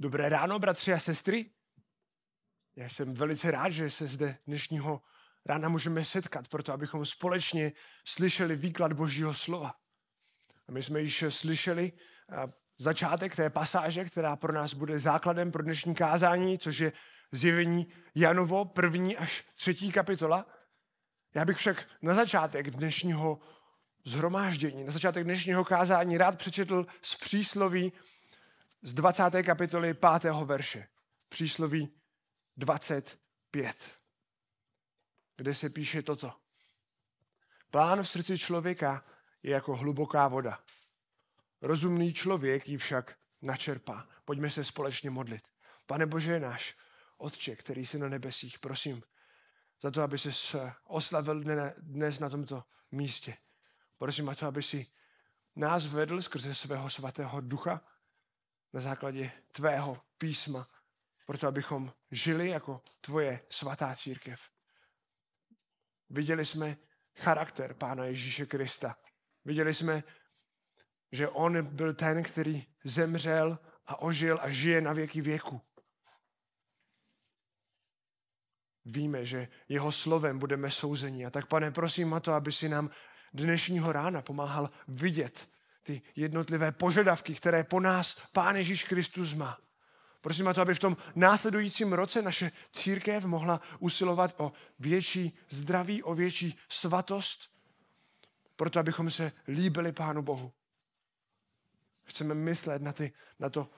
Dobré ráno, bratři a sestry. Já jsem velice rád, že se zde dnešního rána můžeme setkat, proto abychom společně slyšeli výklad Božího slova. A my jsme již slyšeli začátek té pasáže, která pro nás bude základem pro dnešní kázání, což je zjevení Janovo, první až třetí kapitola. Já bych však na začátek dnešního zhromáždění, na začátek dnešního kázání rád přečetl z přísloví z 20. kapitoly 5. verše. Přísloví 25, kde se píše toto. Plán v srdci člověka je jako hluboká voda. Rozumný člověk ji však načerpá. Pojďme se společně modlit. Pane Bože náš, Otče, který jsi na nebesích, prosím za to, aby se oslavil dnes na tomto místě. Prosím a to, aby si nás vedl skrze svého svatého ducha na základě tvého písma, proto abychom žili jako tvoje svatá církev. Viděli jsme charakter Pána Ježíše Krista. Viděli jsme, že on byl ten, který zemřel a ožil a žije na věky věku. Víme, že jeho slovem budeme souzeni. A tak, pane, prosím o to, aby si nám dnešního rána pomáhal vidět ty jednotlivé požadavky, které po nás Pán Ježíš Kristus má. Prosím a to, aby v tom následujícím roce naše církev mohla usilovat o větší zdraví, o větší svatost, proto abychom se líbili Pánu Bohu. Chceme myslet na, ty, na to,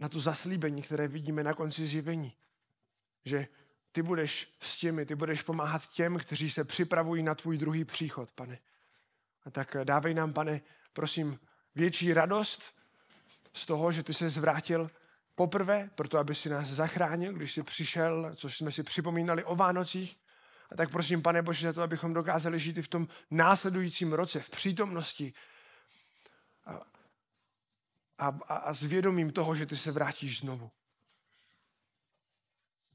na to zaslíbení, které vidíme na konci zjevení. Že ty budeš s těmi, ty budeš pomáhat těm, kteří se připravují na tvůj druhý příchod, pane. A tak dávej nám, pane, prosím, větší radost z toho, že ty se zvrátil poprvé, proto aby si nás zachránil, když jsi přišel, což jsme si připomínali o Vánocích. A tak prosím, pane Bože, za to, abychom dokázali žít i v tom následujícím roce, v přítomnosti a, a, a, a s vědomím toho, že ty se vrátíš znovu.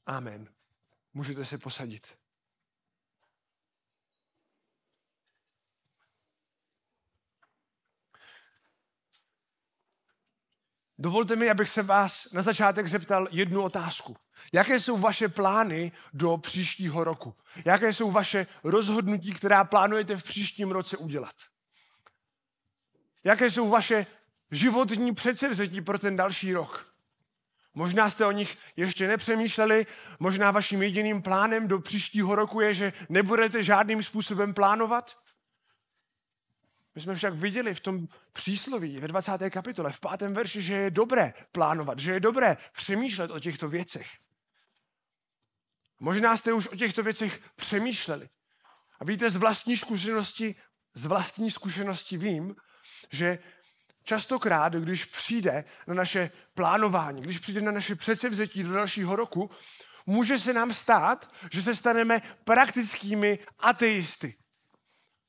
Amen. Můžete se posadit. Dovolte mi, abych se vás na začátek zeptal jednu otázku. Jaké jsou vaše plány do příštího roku? Jaké jsou vaše rozhodnutí, která plánujete v příštím roce udělat? Jaké jsou vaše životní předsevzetí pro ten další rok? Možná jste o nich ještě nepřemýšleli, možná vaším jediným plánem do příštího roku je, že nebudete žádným způsobem plánovat. My jsme však viděli v tom přísloví ve 20. kapitole, v pátém verši, že je dobré plánovat, že je dobré přemýšlet o těchto věcech. Možná jste už o těchto věcech přemýšleli. A víte, z vlastní zkušenosti, z vlastní zkušenosti vím, že častokrát, když přijde na naše plánování, když přijde na naše předsevzetí do dalšího roku, může se nám stát, že se staneme praktickými ateisty.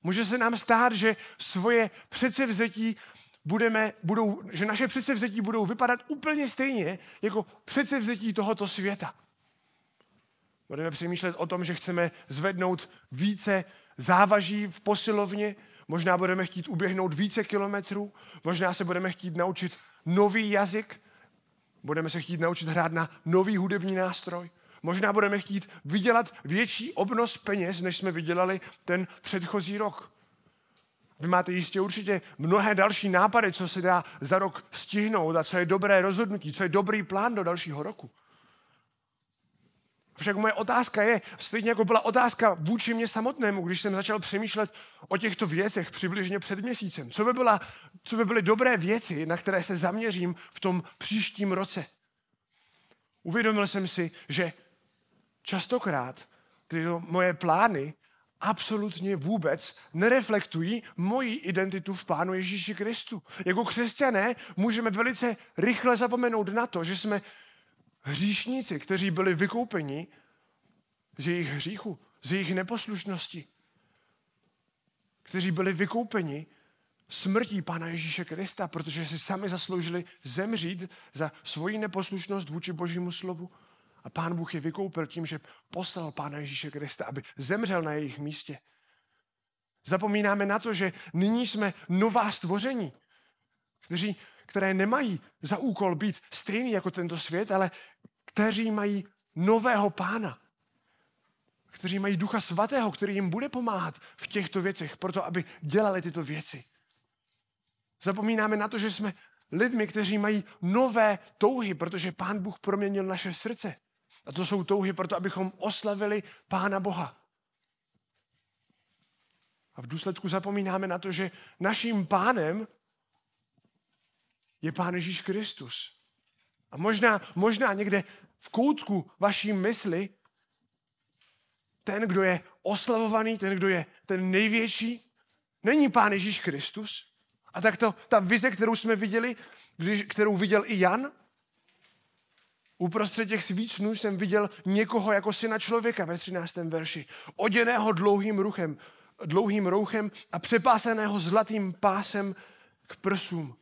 Může se nám stát, že svoje předsevzetí budeme, budou, že naše předsevzetí budou vypadat úplně stejně jako předsevzetí tohoto světa. Budeme přemýšlet o tom, že chceme zvednout více závaží v posilovně, možná budeme chtít uběhnout více kilometrů, možná se budeme chtít naučit nový jazyk, budeme se chtít naučit hrát na nový hudební nástroj, Možná budeme chtít vydělat větší obnos peněz, než jsme vydělali ten předchozí rok. Vy máte jistě určitě mnohé další nápady, co se dá za rok stihnout a co je dobré rozhodnutí, co je dobrý plán do dalšího roku. Však moje otázka je, stejně jako byla otázka vůči mě samotnému, když jsem začal přemýšlet o těchto věcech přibližně před měsícem. Co by, byla, co by byly dobré věci, na které se zaměřím v tom příštím roce? Uvědomil jsem si, že častokrát ty moje plány absolutně vůbec nereflektují moji identitu v Pánu Ježíši Kristu. Jako křesťané můžeme velice rychle zapomenout na to, že jsme hříšníci, kteří byli vykoupeni z jejich hříchu, z jejich neposlušnosti, kteří byli vykoupeni smrtí Pána Ježíše Krista, protože si sami zasloužili zemřít za svoji neposlušnost vůči Božímu slovu a pán Bůh je vykoupil tím, že poslal pána Ježíše Krista, aby zemřel na jejich místě. Zapomínáme na to, že nyní jsme nová stvoření, kteří, které nemají za úkol být stejný jako tento svět, ale kteří mají nového pána, kteří mají ducha svatého, který jim bude pomáhat v těchto věcech, proto aby dělali tyto věci. Zapomínáme na to, že jsme lidmi, kteří mají nové touhy, protože Pán Bůh proměnil naše srdce. A to jsou touhy proto, abychom oslavili Pána Boha. A v důsledku zapomínáme na to, že naším pánem je Pán Ježíš Kristus. A možná, možná někde v koutku vaší mysli ten, kdo je oslavovaný, ten, kdo je ten největší, není Pán Ježíš Kristus. A tak to, ta vize, kterou jsme viděli, když, kterou viděl i Jan, Uprostřed těch svícnů jsem viděl někoho jako syna člověka ve 13. verši, oděného dlouhým ruchem, dlouhým rouchem a přepásaného zlatým pásem k prsům.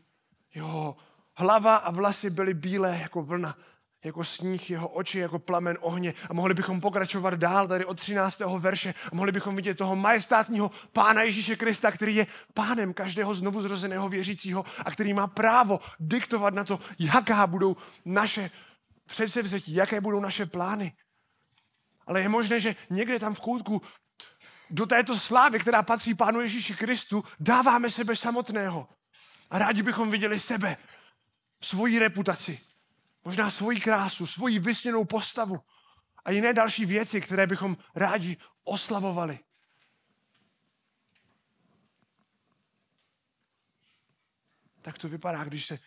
Jeho hlava a vlasy byly bílé jako vlna, jako sníh, jeho oči jako plamen ohně. A mohli bychom pokračovat dál tady od 13. verše a mohli bychom vidět toho majestátního pána Ježíše Krista, který je pánem každého znovu zrozeného věřícího a který má právo diktovat na to, jaká budou naše předsevzetí, jaké budou naše plány. Ale je možné, že někde tam v koutku do této slávy, která patří Pánu Ježíši Kristu, dáváme sebe samotného. A rádi bychom viděli sebe, svoji reputaci, možná svoji krásu, svoji vysněnou postavu a jiné další věci, které bychom rádi oslavovali. Tak to vypadá, když se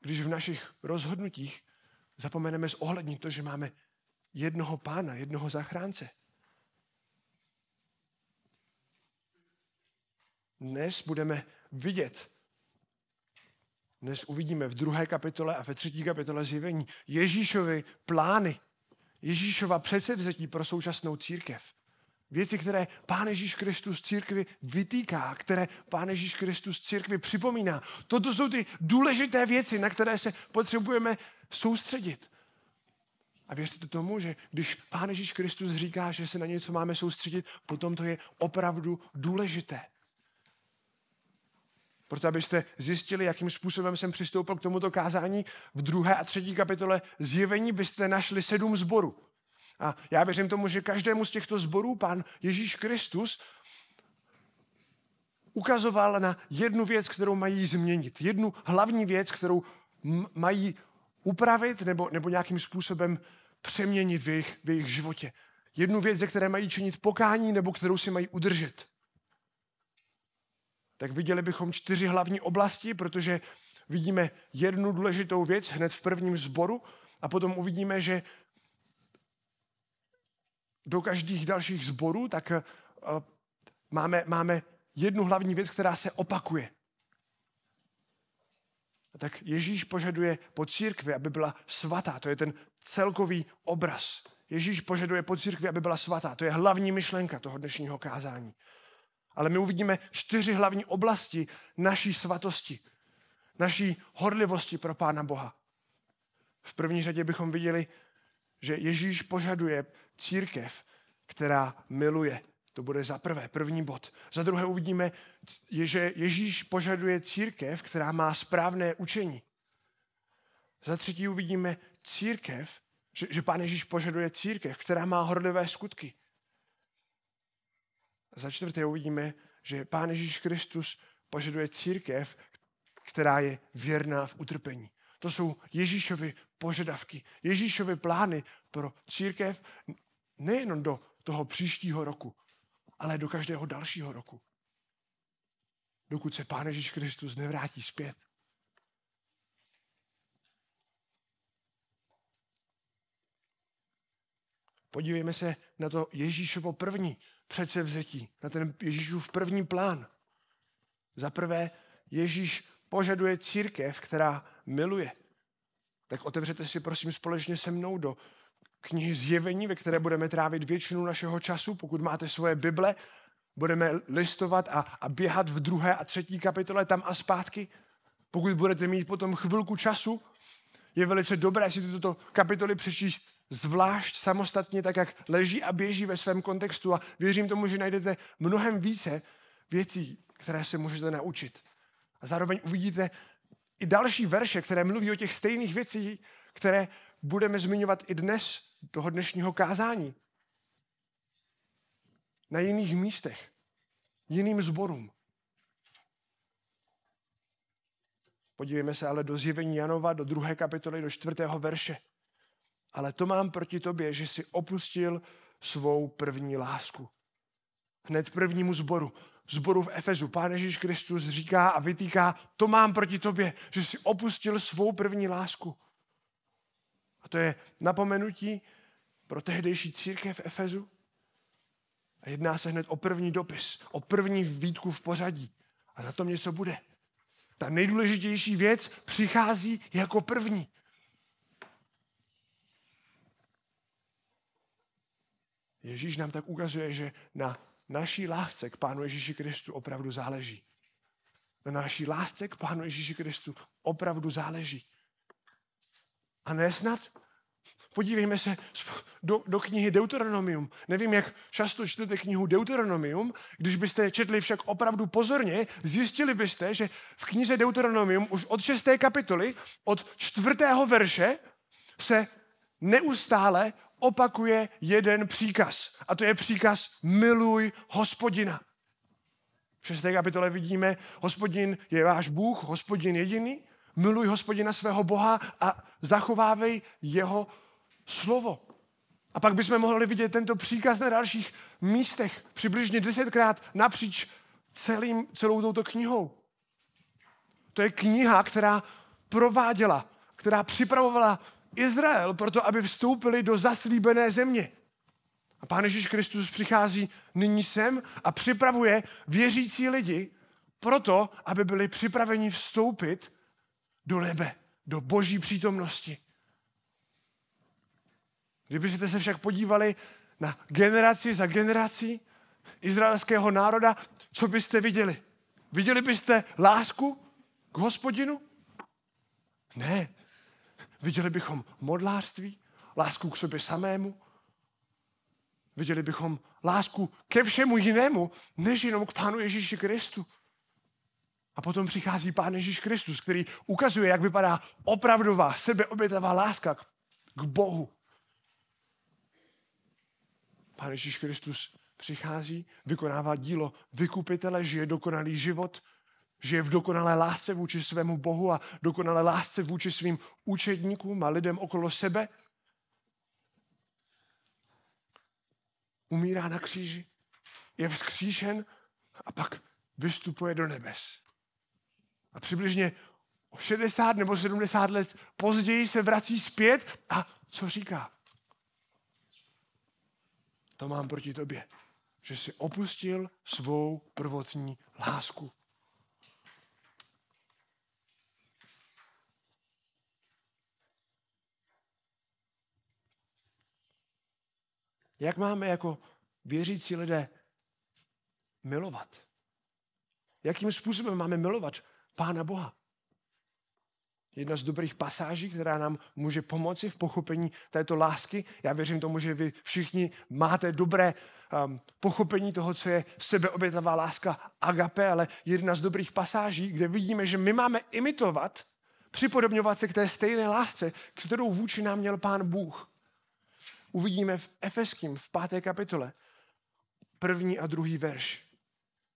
když v našich rozhodnutích zapomeneme zohlednit to, že máme jednoho pána, jednoho zachránce. Dnes budeme vidět, dnes uvidíme v druhé kapitole a ve třetí kapitole zjevení Ježíšovy plány, Ježíšova předsevzetí pro současnou církev. Věci, které Pán Ježíš Kristus církvi vytýká, které Pán Ježíš Kristus církvi připomíná. Toto jsou ty důležité věci, na které se potřebujeme soustředit. A věřte tomu, že když Pán Ježíš Kristus říká, že se na něco máme soustředit, potom to je opravdu důležité. Proto abyste zjistili, jakým způsobem jsem přistoupil k tomuto kázání, v druhé a třetí kapitole zjevení byste našli sedm zborů. A já věřím tomu, že každému z těchto zborů pán Ježíš Kristus ukazoval na jednu věc, kterou mají změnit. Jednu hlavní věc, kterou mají upravit nebo, nebo nějakým způsobem přeměnit v jejich, v jejich životě. Jednu věc, ze které mají činit pokání nebo kterou si mají udržet. Tak viděli bychom čtyři hlavní oblasti, protože vidíme jednu důležitou věc hned v prvním sboru a potom uvidíme, že do každých dalších sborů, tak uh, máme, máme jednu hlavní věc, která se opakuje. Tak Ježíš požaduje po církvi, aby byla svatá. To je ten celkový obraz. Ježíš požaduje po církvi, aby byla svatá. To je hlavní myšlenka toho dnešního kázání. Ale my uvidíme čtyři hlavní oblasti naší svatosti, naší horlivosti pro Pána Boha. V první řadě bychom viděli, že Ježíš požaduje církev, která miluje. To bude za prvé, první bod. Za druhé uvidíme, že Ježíš požaduje církev, která má správné učení. Za třetí uvidíme církev, že, že Pán Ježíš požaduje církev, která má horlivé skutky. Za čtvrté uvidíme, že Pán Ježíš Kristus požaduje církev, která je věrná v utrpení. To jsou Ježíšovy požadavky, Ježíšovy plány pro církev nejen do toho příštího roku, ale do každého dalšího roku. Dokud se Pán Ježíš Kristus nevrátí zpět. Podívejme se na to Ježíšovo první předsevzetí, na ten Ježíšův první plán. Za prvé, Ježíš požaduje církev, která miluje. Tak otevřete si prosím společně se mnou do knihy Zjevení, ve které budeme trávit většinu našeho času. Pokud máte svoje Bible, budeme listovat a, a běhat v druhé a třetí kapitole tam a zpátky. Pokud budete mít potom chvilku času, je velice dobré si tyto kapitoly přečíst zvlášť samostatně, tak jak leží a běží ve svém kontextu a věřím tomu, že najdete mnohem více věcí, které se můžete naučit. A zároveň uvidíte, i další verše, které mluví o těch stejných věcích, které budeme zmiňovat i dnes, toho dnešního kázání. Na jiných místech, jiným zborům. Podívejme se ale do zjevení Janova, do druhé kapitoly, do čtvrtého verše. Ale to mám proti tobě, že jsi opustil svou první lásku. Hned prvnímu zboru, zboru v Efezu, Pán Ježíš Kristus říká a vytýká, to mám proti tobě, že jsi opustil svou první lásku. A to je napomenutí pro tehdejší církev v Efezu. A jedná se hned o první dopis, o první výtku v pořadí. A na tom něco bude. Ta nejdůležitější věc přichází jako první. Ježíš nám tak ukazuje, že na naší lásce k Pánu Ježíši Kristu opravdu záleží. Na naší lásce k Pánu Ježíši Kristu opravdu záleží. A nesnad Podívejme se do, do knihy Deuteronomium. Nevím, jak často čtete knihu Deuteronomium. Když byste četli však opravdu pozorně, zjistili byste, že v knize Deuteronomium už od šesté kapitoly, od čtvrtého verše se neustále opakuje jeden příkaz. A to je příkaz miluj hospodina. V šesté kapitole vidíme, hospodin je váš Bůh, hospodin jediný, miluj hospodina svého Boha a zachovávej jeho slovo. A pak bychom mohli vidět tento příkaz na dalších místech, přibližně desetkrát napříč celým, celou touto knihou. To je kniha, která prováděla, která připravovala Izrael proto, aby vstoupili do zaslíbené země. A Pán Ježíš Kristus přichází nyní sem a připravuje věřící lidi proto, aby byli připraveni vstoupit do nebe, do boží přítomnosti. Kdybyste se však podívali na generaci za generací izraelského národa, co byste viděli? Viděli byste lásku k hospodinu? Ne. Viděli bychom modlářství, lásku k sobě samému, viděli bychom lásku ke všemu jinému, než jenom k Pánu Ježíši Kristu. A potom přichází Pán Ježíš Kristus, který ukazuje, jak vypadá opravdová, sebeobětavá láska k Bohu. Pán Ježíš Kristus přichází, vykonává dílo vykupitele, žije dokonalý život, žije v dokonalé lásce vůči svému Bohu a dokonalé lásce vůči svým učedníkům a lidem okolo sebe. Umírá na kříži, je vzkříšen a pak vystupuje do nebes. A přibližně o 60 nebo 70 let později se vrací zpět a co říká? To mám proti tobě, že jsi opustil svou prvotní lásku. Jak máme jako věřící lidé milovat? Jakým způsobem máme milovat Pána Boha? Jedna z dobrých pasáží, která nám může pomoci v pochopení této lásky. Já věřím tomu, že vy všichni máte dobré um, pochopení toho, co je sebeobětavá láska agape, ale jedna z dobrých pasáží, kde vidíme, že my máme imitovat, připodobňovat se k té stejné lásce, kterou vůči nám měl Pán Bůh. Uvidíme v Efeským, v páté kapitole, první a druhý verš.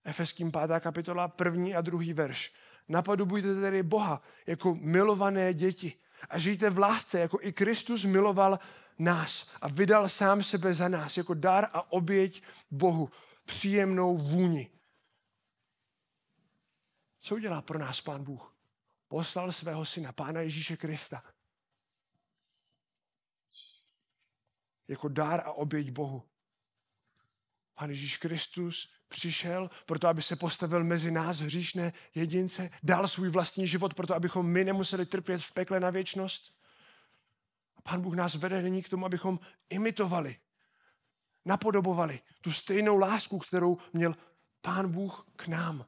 Efeským pátá kapitola, první a druhý verš. Napodobujte tedy Boha jako milované děti a žijte v lásce, jako i Kristus miloval nás a vydal sám sebe za nás jako dar a oběť Bohu, příjemnou vůni. Co udělá pro nás Pán Bůh? Poslal svého syna, Pána Ježíše Krista, jako dár a oběť Bohu. Pán Ježíš Kristus přišel proto, aby se postavil mezi nás hříšné jedince, dal svůj vlastní život proto, abychom my nemuseli trpět v pekle na věčnost. A Pán Bůh nás vede nyní k tomu, abychom imitovali, napodobovali tu stejnou lásku, kterou měl Pán Bůh k nám.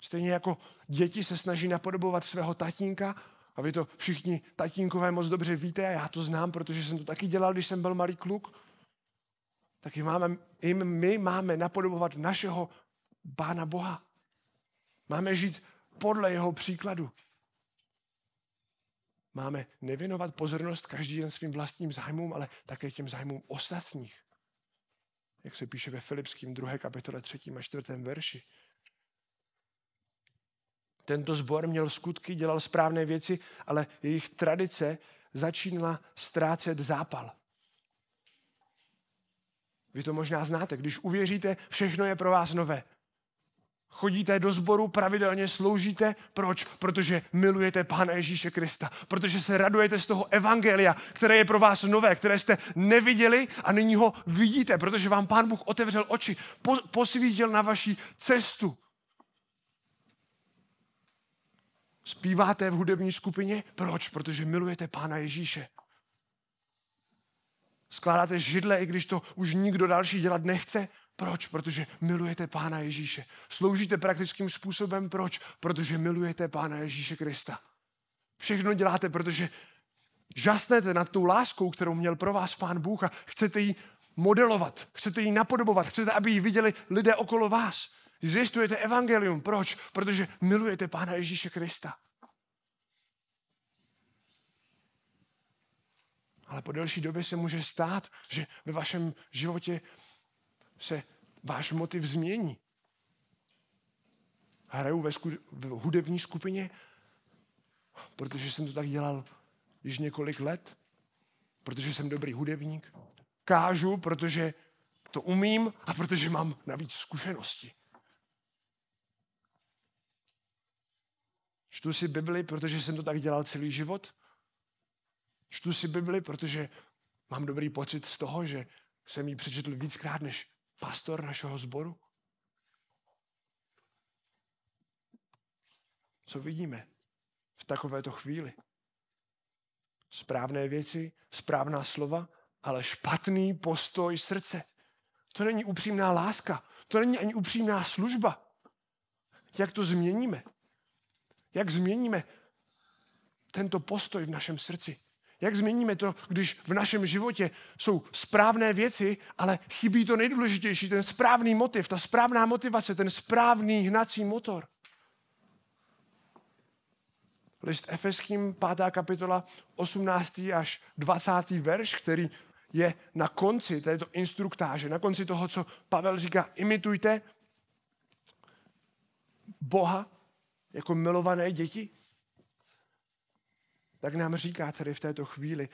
Stejně jako děti se snaží napodobovat svého tatínka, a vy to všichni tatínkové moc dobře víte, a já to znám, protože jsem to taky dělal, když jsem byl malý kluk tak i, máme, i my máme napodobovat našeho Pána Boha. Máme žít podle jeho příkladu. máme nevěnovat pozornost každý den svým vlastním zájmům, ale také těm zájmům ostatních. Jak se píše ve Filipským 2. kapitole 3. a 4. verši. Tento sbor měl skutky, dělal správné věci, ale jejich tradice začínala ztrácet zápal. Vy to možná znáte. Když uvěříte, všechno je pro vás nové. Chodíte do sboru, pravidelně sloužíte. Proč? Protože milujete Pána Ježíše Krista. Protože se radujete z toho evangelia, které je pro vás nové, které jste neviděli a nyní ho vidíte, protože vám Pán Bůh otevřel oči, posvítil na vaši cestu. Zpíváte v hudební skupině? Proč? Protože milujete Pána Ježíše. Skládáte židle, i když to už nikdo další dělat nechce? Proč? Protože milujete Pána Ježíše. Sloužíte praktickým způsobem? Proč? Protože milujete Pána Ježíše Krista. Všechno děláte, protože žasnete nad tou láskou, kterou měl pro vás Pán Bůh a chcete ji modelovat, chcete ji napodobovat, chcete, aby ji viděli lidé okolo vás. Zjistujete evangelium. Proč? Protože milujete Pána Ježíše Krista. Ale po delší době se může stát, že ve vašem životě se váš motiv změní. Hraju ve sku- v hudební skupině, protože jsem to tak dělal již několik let, protože jsem dobrý hudebník. Kážu, protože to umím a protože mám navíc zkušenosti. Čtu si Bibli, protože jsem to tak dělal celý život. Čtu si Bibli, protože mám dobrý pocit z toho, že jsem ji přečetl víckrát než pastor našeho sboru. Co vidíme v takovéto chvíli? Správné věci, správná slova, ale špatný postoj srdce. To není upřímná láska, to není ani upřímná služba. Jak to změníme? Jak změníme tento postoj v našem srdci? Jak změníme to, když v našem životě jsou správné věci, ale chybí to nejdůležitější, ten správný motiv, ta správná motivace, ten správný hnací motor. List Efeským, 5. kapitola, 18. až 20. verš, který je na konci této instruktáže, na konci toho, co Pavel říká, imitujte Boha jako milované děti tak nám říká tady v této chvíli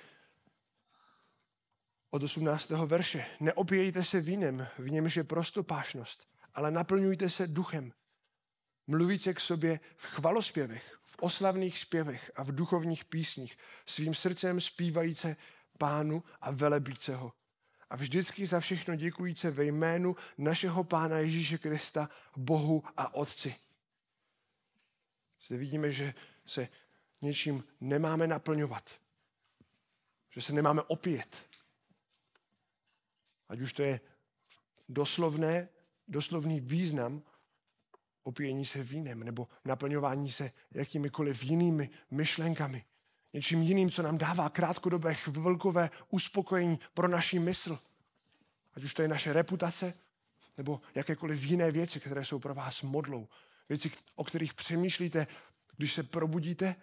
od 18. verše. Neopějte se vínem, v němž je prostopášnost, ale naplňujte se duchem. Mluvíte k sobě v chvalospěvech, v oslavných zpěvech a v duchovních písních, svým srdcem zpívajíce pánu a velebíce ho. A vždycky za všechno děkujíce ve jménu našeho pána Ježíše Krista, Bohu a Otci. Zde vidíme, že se něčím nemáme naplňovat. Že se nemáme opět. Ať už to je doslovné, doslovný význam opějení se vínem nebo naplňování se jakýmikoliv jinými myšlenkami. Něčím jiným, co nám dává krátkodobé chvilkové uspokojení pro naši mysl. Ať už to je naše reputace, nebo jakékoliv jiné věci, které jsou pro vás modlou. Věci, o kterých přemýšlíte, když se probudíte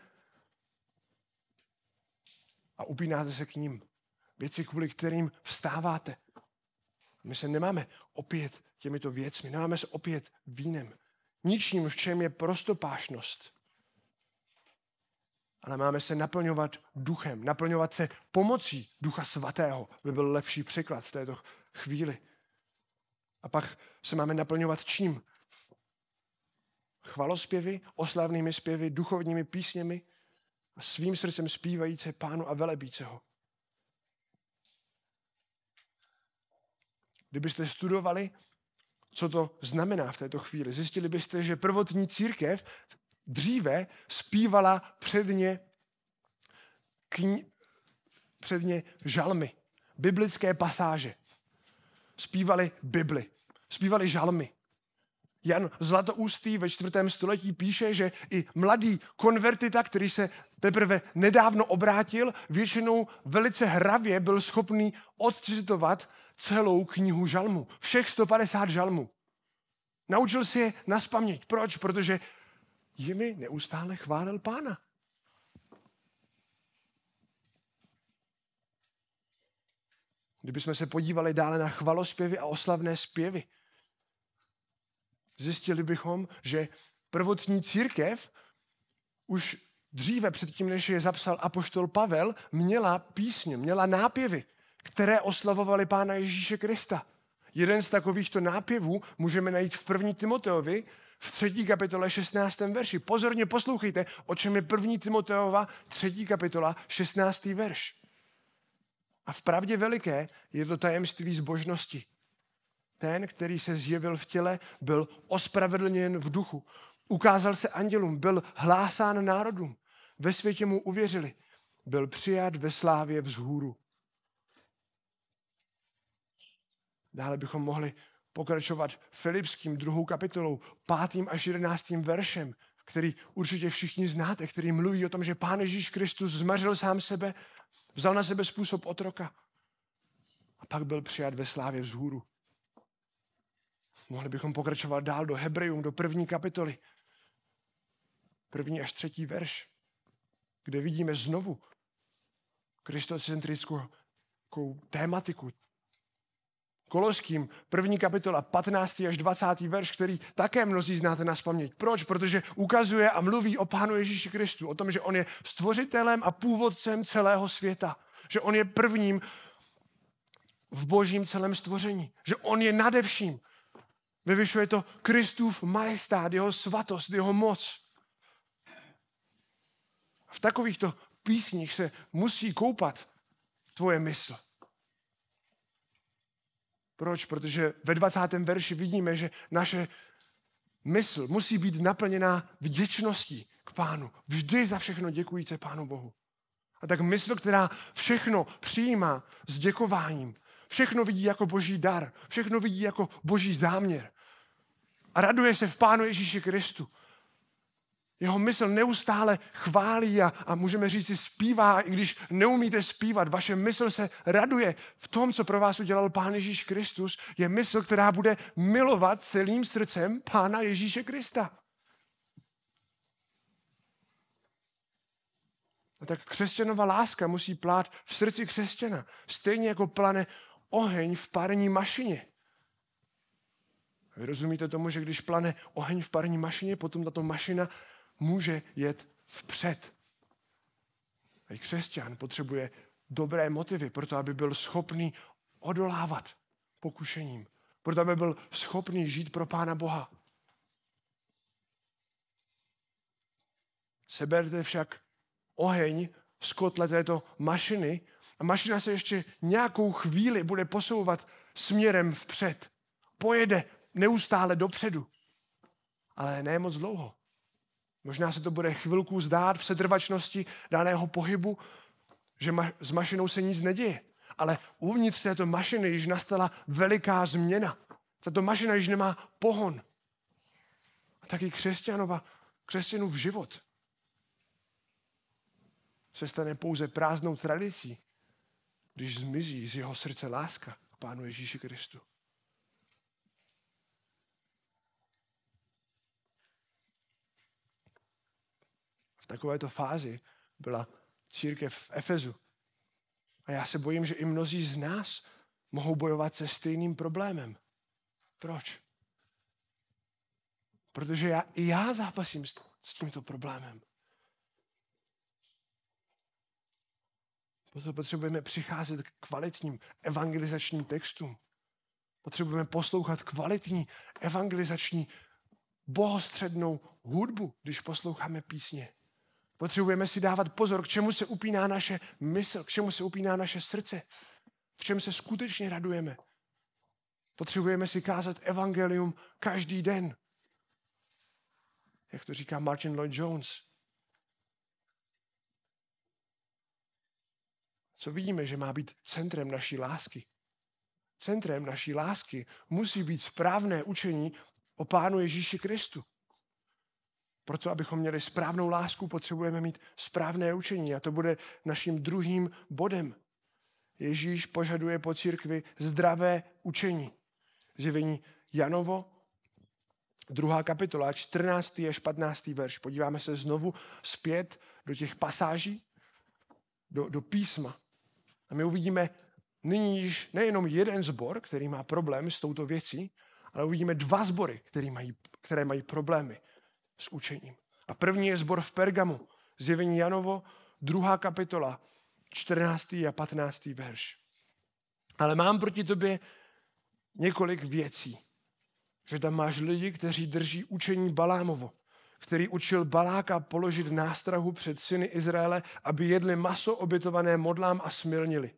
a upínáte se k ním. Věci, kvůli kterým vstáváte. My se nemáme opět těmito věcmi, nemáme se opět vínem. Ničím, v čem je prostopášnost. Ale máme se naplňovat duchem, naplňovat se pomocí ducha svatého, by byl lepší překlad v této chvíli. A pak se máme naplňovat čím? Chvalospěvy, oslavnými zpěvy, duchovními písněmi, a svým srdcem zpívajíce pánu a velebíce ho. Kdybyste studovali, co to znamená v této chvíli, zjistili byste, že prvotní církev dříve zpívala předně, kni, předně žalmy, biblické pasáže. Zpívali Bibli, zpívali žalmy. Jan Zlatoustý ve čtvrtém století píše, že i mladý konvertita, který se teprve nedávno obrátil, většinou velice hravě byl schopný odcitovat celou knihu žalmu. Všech 150 žalmů. Naučil si je naspamět. Proč? Protože jimi neustále chválil pána. Kdybychom se podívali dále na chvalospěvy a oslavné zpěvy, zjistili bychom, že prvotní církev už dříve předtím, než je zapsal apoštol Pavel, měla písně, měla nápěvy, které oslavovaly Pána Ježíše Krista. Jeden z takovýchto nápěvů můžeme najít v první Timoteovi, v třetí kapitole 16. verši. Pozorně poslouchejte, o čem je první Timoteova, třetí kapitola, 16. verš. A v pravdě veliké je to tajemství zbožnosti. Ten, který se zjevil v těle, byl ospravedlněn v duchu. Ukázal se andělům, byl hlásán národům. Ve světě mu uvěřili. Byl přijat ve slávě vzhůru. Dále bychom mohli pokračovat Filipským druhou kapitolou, pátým až jedenáctým veršem, který určitě všichni znáte, který mluví o tom, že Pán Ježíš Kristus zmařil sám sebe, vzal na sebe způsob otroka a pak byl přijat ve slávě vzhůru. Mohli bychom pokračovat dál do Hebrejům, do první kapitoly. První až třetí verš, kde vidíme znovu kristocentrickou tématiku, Koloským, první kapitola, 15. až 20. verš, který také mnozí znáte na spaměť. Proč? Protože ukazuje a mluví o Pánu Ježíši Kristu, o tom, že On je stvořitelem a původcem celého světa. Že On je prvním v božím celém stvoření. Že On je nade vším. Vyvyšuje to Kristův majestát, jeho svatost, jeho moc. V takovýchto písních se musí koupat tvoje mysl. Proč? Protože ve 20. verši vidíme, že naše mysl musí být naplněná vděčností k Pánu. Vždy za všechno děkujíce Pánu Bohu. A tak mysl, která všechno přijímá s děkováním, všechno vidí jako boží dar, všechno vidí jako boží záměr. A raduje se v Pánu Ježíši Kristu. Jeho mysl neustále chválí a, a můžeme říct si zpívá, i když neumíte zpívat. Vaše mysl se raduje v tom, co pro vás udělal Pán Ježíš Kristus. Je mysl, která bude milovat celým srdcem Pána Ježíše Krista. A tak křesťanova láska musí plát v srdci křesťana. Stejně jako plane oheň v parní mašině. Vy rozumíte tomu, že když plane oheň v parní mašině, potom tato mašina může jet vpřed. A i křesťan potřebuje dobré motivy pro to, aby byl schopný odolávat pokušením. Proto, aby byl schopný žít pro Pána Boha. Seberte však oheň z kotle této mašiny a mašina se ještě nějakou chvíli bude posouvat směrem vpřed. Pojede neustále dopředu. Ale ne moc dlouho. Možná se to bude chvilku zdát v setrvačnosti daného pohybu, že ma- s mašinou se nic neděje. Ale uvnitř této mašiny již nastala veliká změna. Tato mašina již nemá pohon. A taky křesťanova, křesťanův život se stane pouze prázdnou tradicí, když zmizí z jeho srdce láska k Pánu Ježíši Kristu. takovéto fázi byla církev v Efezu. A já se bojím, že i mnozí z nás mohou bojovat se stejným problémem. Proč? Protože já, i já zápasím s, s tímto problémem. Proto potřebujeme přicházet k kvalitním evangelizačním textům. Potřebujeme poslouchat kvalitní evangelizační bohostřednou hudbu, když posloucháme písně. Potřebujeme si dávat pozor, k čemu se upíná naše mysl, k čemu se upíná naše srdce, v čem se skutečně radujeme. Potřebujeme si kázat evangelium každý den. Jak to říká Martin Lloyd Jones. Co vidíme, že má být centrem naší lásky? Centrem naší lásky musí být správné učení o Pánu Ježíši Kristu. Proto, abychom měli správnou lásku, potřebujeme mít správné učení a to bude naším druhým bodem. Ježíš požaduje po církvi zdravé učení. Zjevení Janovo, druhá kapitola, 14. až 15. verš. Podíváme se znovu zpět do těch pasáží, do, do písma. A my uvidíme nyní již nejenom jeden zbor, který má problém s touto věcí, ale uvidíme dva sbory, které mají, které mají problémy s učením. A první je zbor v Pergamu, zjevení Janovo, druhá kapitola, 14. a 15. verš. Ale mám proti tobě několik věcí. Že tam máš lidi, kteří drží učení Balámovo, který učil Baláka položit nástrahu před syny Izraele, aby jedli maso obětované modlám a smilnili.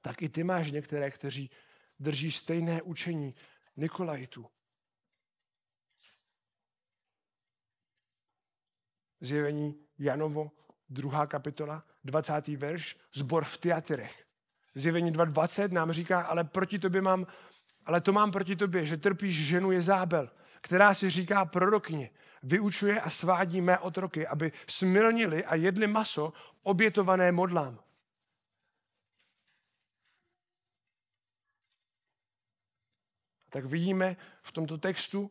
Tak i ty máš některé, kteří drží stejné učení Nikolajtu. Zjevení Janovo, druhá kapitola, 20. verš, zbor v Tiatyrech. Zjevení 2.20 nám říká, ale proti tobě mám, ale to mám proti tobě, že trpíš ženu Jezábel, která si říká prorokyně, vyučuje a svádí mé otroky, aby smilnili a jedli maso obětované modlám. Tak vidíme v tomto textu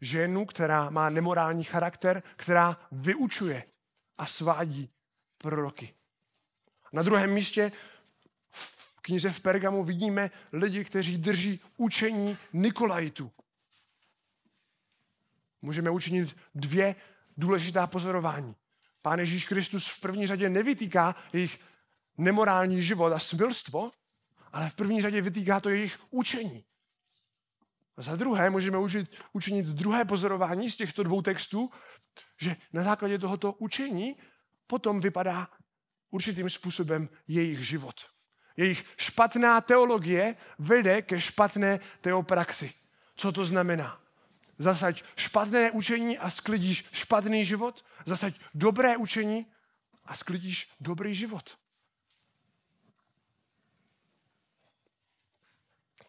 ženu, která má nemorální charakter, která vyučuje a svádí proroky. Na druhém místě knize v Pergamu vidíme lidi, kteří drží učení Nikolajtu. Můžeme učinit dvě důležitá pozorování. Pán Ježíš Kristus v první řadě nevytýká jejich nemorální život a smilstvo, ale v první řadě vytýká to jejich učení. A za druhé můžeme učit, učinit druhé pozorování z těchto dvou textů, že na základě tohoto učení potom vypadá určitým způsobem jejich život. Jejich špatná teologie vede ke špatné teopraxi. Co to znamená? Zasaď špatné učení a sklidíš špatný život, zasaď dobré učení a sklidíš dobrý život.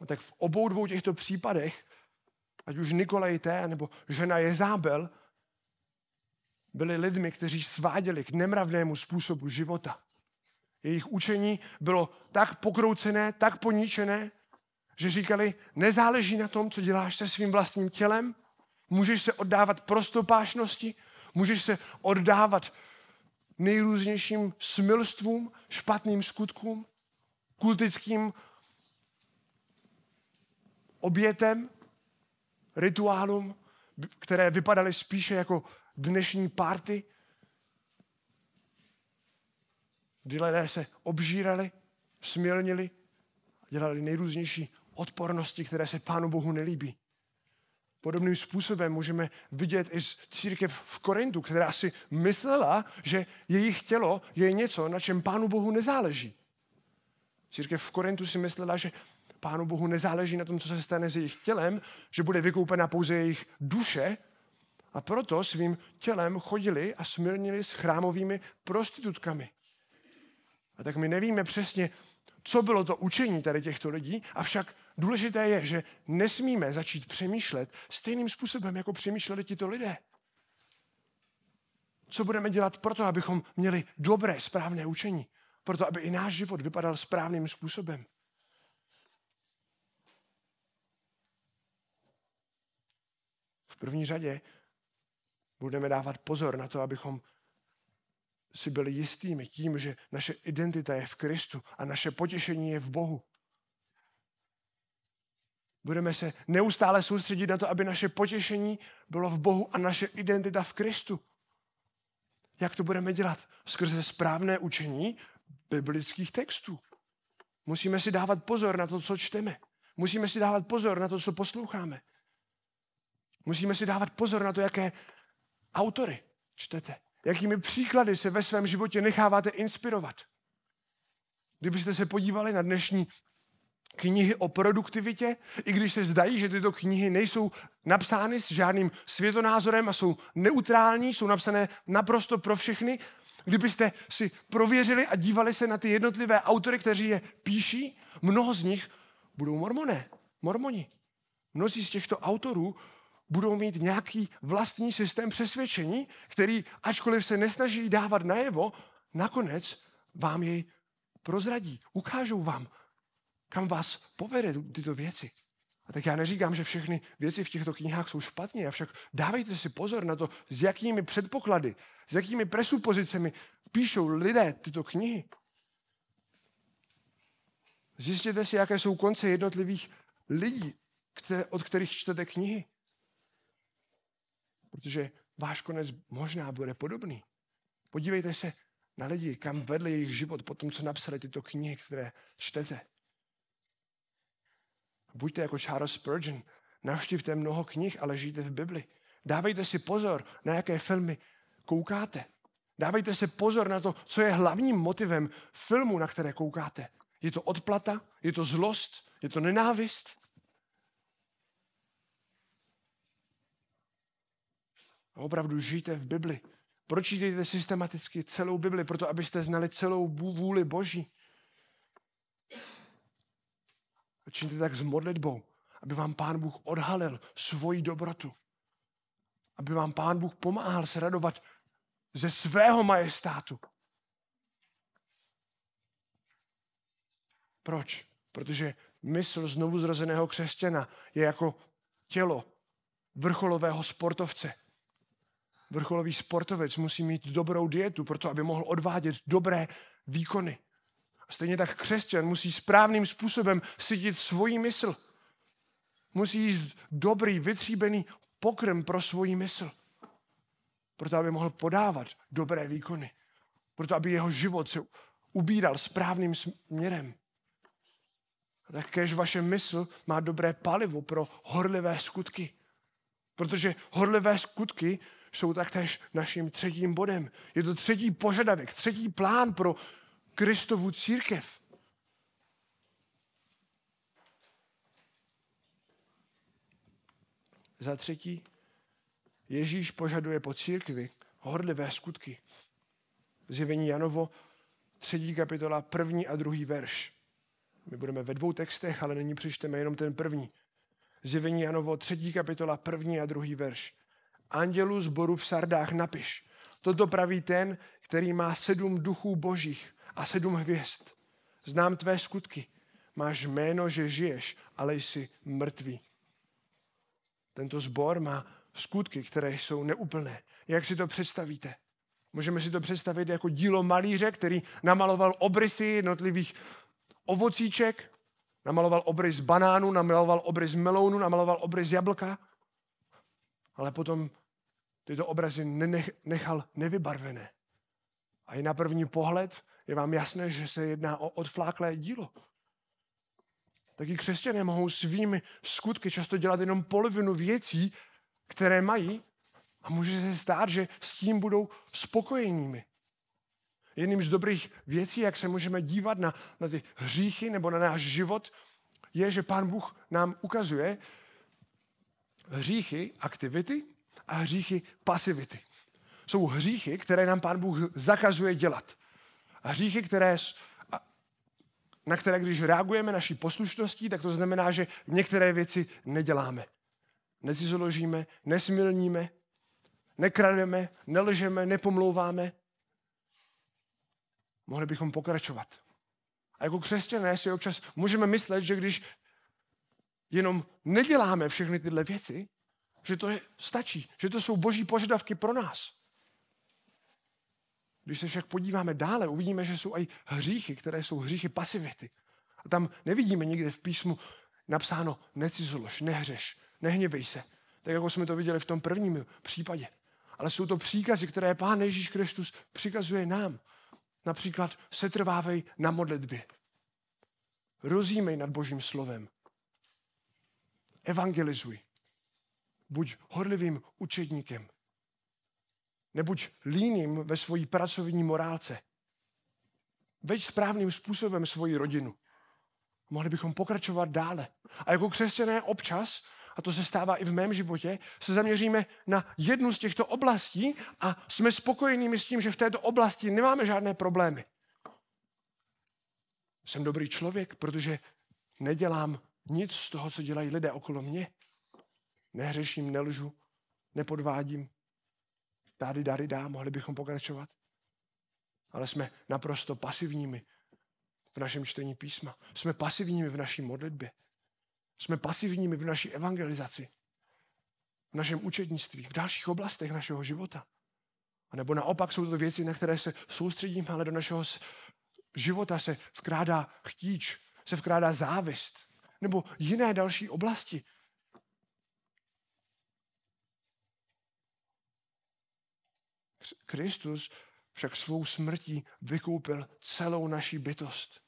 tak v obou dvou těchto případech, ať už Nikolaj T. nebo žena Jezábel, byli lidmi, kteří sváděli k nemravnému způsobu života. Jejich učení bylo tak pokroucené, tak poničené, že říkali, nezáleží na tom, co děláš se svým vlastním tělem, můžeš se oddávat prostopášnosti, můžeš se oddávat nejrůznějším smilstvům, špatným skutkům, kultickým obětem, rituálům, které vypadaly spíše jako dnešní párty, kdy lidé se obžírali, smilnili a dělali nejrůznější odpornosti, které se Pánu Bohu nelíbí. Podobným způsobem můžeme vidět i z církev v Korintu, která si myslela, že jejich tělo je něco, na čem Pánu Bohu nezáleží. Církev v Korintu si myslela, že Pánu Bohu nezáleží na tom, co se stane s jejich tělem, že bude vykoupena pouze jejich duše a proto svým tělem chodili a smilnili s chrámovými prostitutkami. A tak my nevíme přesně, co bylo to učení tady těchto lidí, avšak důležité je, že nesmíme začít přemýšlet stejným způsobem, jako přemýšleli tito lidé. Co budeme dělat proto, abychom měli dobré, správné učení? Proto, aby i náš život vypadal správným způsobem. V první řadě budeme dávat pozor na to, abychom si byli jistými tím, že naše identita je v Kristu a naše potěšení je v Bohu. Budeme se neustále soustředit na to, aby naše potěšení bylo v Bohu a naše identita v Kristu. Jak to budeme dělat? Skrze správné učení biblických textů. Musíme si dávat pozor na to, co čteme. Musíme si dávat pozor na to, co posloucháme. Musíme si dávat pozor na to, jaké autory čtete. Jakými příklady se ve svém životě necháváte inspirovat. Kdybyste se podívali na dnešní knihy o produktivitě, i když se zdají, že tyto knihy nejsou napsány s žádným světonázorem a jsou neutrální, jsou napsané naprosto pro všechny, kdybyste si prověřili a dívali se na ty jednotlivé autory, kteří je píší, mnoho z nich budou mormoné, mormoni. Mnozí z těchto autorů budou mít nějaký vlastní systém přesvědčení, který, ačkoliv se nesnaží dávat najevo, nakonec vám jej prozradí, ukážou vám, kam vás povede tyto věci. A tak já neříkám, že všechny věci v těchto knihách jsou špatně, avšak dávejte si pozor na to, s jakými předpoklady, s jakými presupozicemi píšou lidé tyto knihy. Zjistěte si, jaké jsou konce jednotlivých lidí, od kterých čtete knihy. Protože váš konec možná bude podobný. Podívejte se na lidi, kam vedli jejich život po tom, co napsali tyto knihy, které čtete. Buďte jako Charles Spurgeon, navštivte mnoho knih, ale žijte v Bibli. Dávejte si pozor, na jaké filmy koukáte. Dávejte si pozor na to, co je hlavním motivem filmu, na které koukáte. Je to odplata? Je to zlost? Je to nenávist? Opravdu žijte v Bibli. Pročítejte systematicky celou Bibli, proto abyste znali celou vůli Boží. A čiňte tak s modlitbou, aby vám Pán Bůh odhalil svoji dobrotu. Aby vám Pán Bůh pomáhal se radovat ze svého majestátu. Proč? Protože mysl znovu zrozeného křesťana je jako tělo vrcholového sportovce. Vrcholový sportovec musí mít dobrou dietu, proto aby mohl odvádět dobré výkony. A stejně tak křesťan musí správným způsobem cítit svoji mysl. Musí jíst dobrý, vytříbený pokrm pro svoji mysl. Proto aby mohl podávat dobré výkony. Proto aby jeho život se ubíral správným směrem. A tak kež vaše mysl má dobré palivo pro horlivé skutky. Protože horlivé skutky jsou taktéž naším třetím bodem. Je to třetí požadavek, třetí plán pro Kristovu církev. Za třetí, Ježíš požaduje po církvi horlivé skutky. Zjevení Janovo, třetí kapitola, první a druhý verš. My budeme ve dvou textech, ale nyní přečteme jenom ten první. Zjevení Janovo, třetí kapitola, první a druhý verš. Andělu zboru v Sardách napiš. Toto praví ten, který má sedm duchů božích a sedm hvězd. Znám tvé skutky. Máš jméno, že žiješ, ale jsi mrtvý. Tento zbor má skutky, které jsou neúplné. Jak si to představíte? Můžeme si to představit jako dílo malíře, který namaloval obrysy jednotlivých ovocíček, namaloval obrys banánu, namaloval obrys melounu, namaloval obrys jablka, ale potom tyto obrazy nechal nevybarvené. A i na první pohled je vám jasné, že se jedná o odfláklé dílo. Taky křesťané mohou svými skutky často dělat jenom polovinu věcí, které mají a může se stát, že s tím budou spokojenými. Jedním z dobrých věcí, jak se můžeme dívat na, na ty hříchy nebo na náš život, je, že Pán Bůh nám ukazuje hříchy aktivity a hříchy pasivity. Jsou hříchy, které nám Pán Bůh zakazuje dělat. A hříchy, které, na které když reagujeme naší poslušností, tak to znamená, že některé věci neděláme. Necizoložíme, nesmilníme, nekrademe, nelžeme, nepomlouváme. Mohli bychom pokračovat. A jako křesťané si občas můžeme myslet, že když jenom neděláme všechny tyhle věci, že to je, stačí, že to jsou boží požadavky pro nás. Když se však podíváme dále, uvidíme, že jsou i hříchy, které jsou hříchy pasivity. A tam nevidíme nikde v písmu napsáno necizolož, nehřeš, nehněvej se. Tak jako jsme to viděli v tom prvním případě. Ale jsou to příkazy, které Pán Ježíš Kristus přikazuje nám. Například setrvávej na modlitbě. Rozímej nad Božím slovem. Evangelizuj. Buď horlivým učedníkem. Nebuď líným ve svojí pracovní morálce. Veď správným způsobem svoji rodinu. Mohli bychom pokračovat dále. A jako křesťané občas, a to se stává i v mém životě, se zaměříme na jednu z těchto oblastí a jsme spokojení s tím, že v této oblasti nemáme žádné problémy. Jsem dobrý člověk, protože nedělám nic z toho, co dělají lidé okolo mě. Nehřeším, nelžu, nepodvádím. Tady, dary dá, mohli bychom pokračovat. Ale jsme naprosto pasivními v našem čtení písma. Jsme pasivními v naší modlitbě. Jsme pasivními v naší evangelizaci, v našem učednictví, v dalších oblastech našeho života. A nebo naopak jsou to věci, na které se soustředíme, ale do našeho života se vkrádá chtíč, se vkrádá závist. Nebo jiné další oblasti. Kristus však svou smrtí vykoupil celou naší bytost.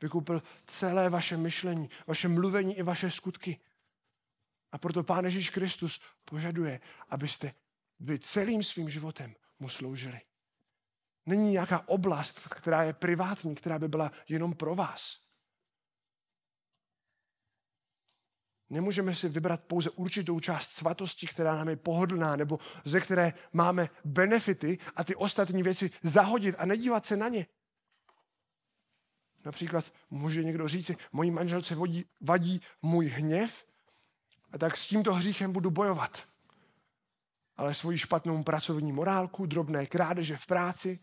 Vykoupil celé vaše myšlení, vaše mluvení i vaše skutky. A proto Pán Ježíš Kristus požaduje, abyste vy celým svým životem mu sloužili. Není nějaká oblast, která je privátní, která by byla jenom pro vás. Nemůžeme si vybrat pouze určitou část svatosti, která nám je pohodlná, nebo ze které máme benefity a ty ostatní věci zahodit a nedívat se na ně. Například může někdo říci, mojí manželce vodí, vadí můj hněv, a tak s tímto hříchem budu bojovat. Ale svoji špatnou pracovní morálku, drobné krádeže v práci,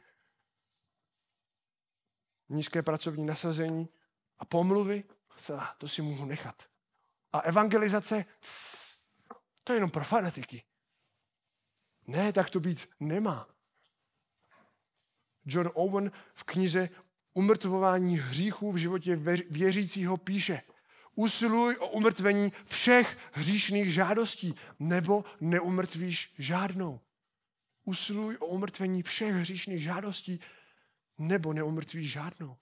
nízké pracovní nasazení a pomluvy, to si mohu nechat. A evangelizace, to je jenom pro fanatiky. Ne, tak to být nemá. John Owen v knize Umrtvování hříchů v životě věřícího píše Usiluj o umrtvení všech hříšných žádostí, nebo neumrtvíš žádnou. Usiluj o umrtvení všech hříšných žádostí, nebo neumrtvíš žádnou.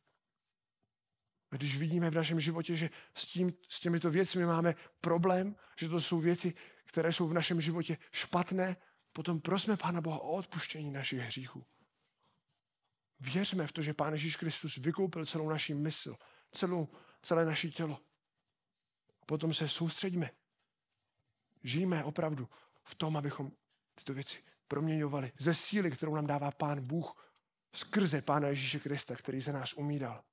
A když vidíme v našem životě, že s, tím, s těmito věcmi máme problém, že to jsou věci, které jsou v našem životě špatné, potom prosme Pána Boha o odpuštění našich hříchů. Věřme v to, že Pán Ježíš Kristus vykoupil celou naši mysl, celou, celé naše tělo. Potom se soustředíme. Žijeme opravdu v tom, abychom tyto věci proměňovali ze síly, kterou nám dává Pán Bůh skrze Pána Ježíše Krista, který za nás umíral.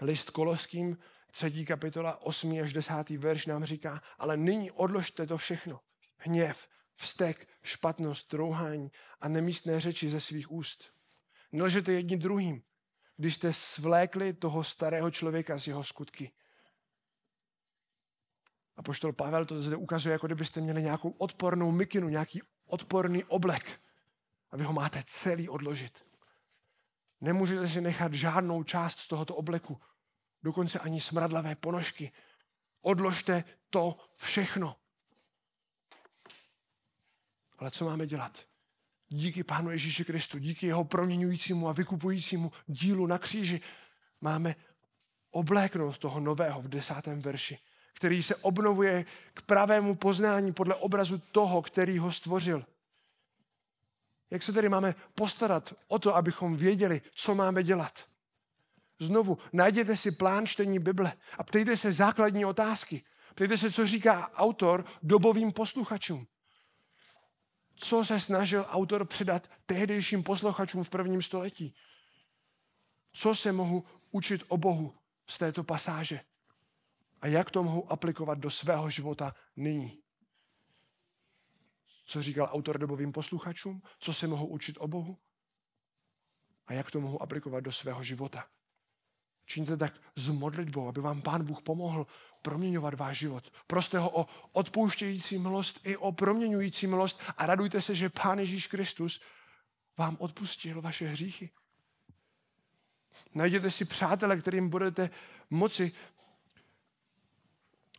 List Koloským, třetí kapitola, 8. až 10. verš nám říká, ale nyní odložte to všechno. Hněv, vztek, špatnost, trouhání a nemístné řeči ze svých úst. Nelžete jedni druhým, když jste svlékli toho starého člověka z jeho skutky. A poštol Pavel to zde ukazuje, jako kdybyste měli nějakou odpornou mikinu, nějaký odporný oblek. A vy ho máte celý odložit. Nemůžete si nechat žádnou část z tohoto obleku, dokonce ani smradlavé ponožky. Odložte to všechno. Ale co máme dělat? Díky Pánu Ježíši Kristu, díky jeho proměňujícímu a vykupujícímu dílu na kříži máme obléknout toho nového v desátém verši, který se obnovuje k pravému poznání podle obrazu toho, který ho stvořil. Jak se tedy máme postarat o to, abychom věděli, co máme dělat? Znovu, najděte si plán čtení Bible a ptejte se základní otázky. Ptejte se, co říká autor dobovým posluchačům. Co se snažil autor předat tehdejším posluchačům v prvním století? Co se mohu učit o Bohu z této pasáže? A jak to mohu aplikovat do svého života nyní? Co říkal autor dobovým posluchačům, co se mohou učit o Bohu a jak to mohu aplikovat do svého života. Čiňte tak s modlitbou, aby vám Pán Bůh pomohl proměňovat váš život. Proste ho o odpouštějící milost i o proměňující milost a radujte se, že Pán Ježíš Kristus vám odpustil vaše hříchy. Najděte si přátele, kterým budete moci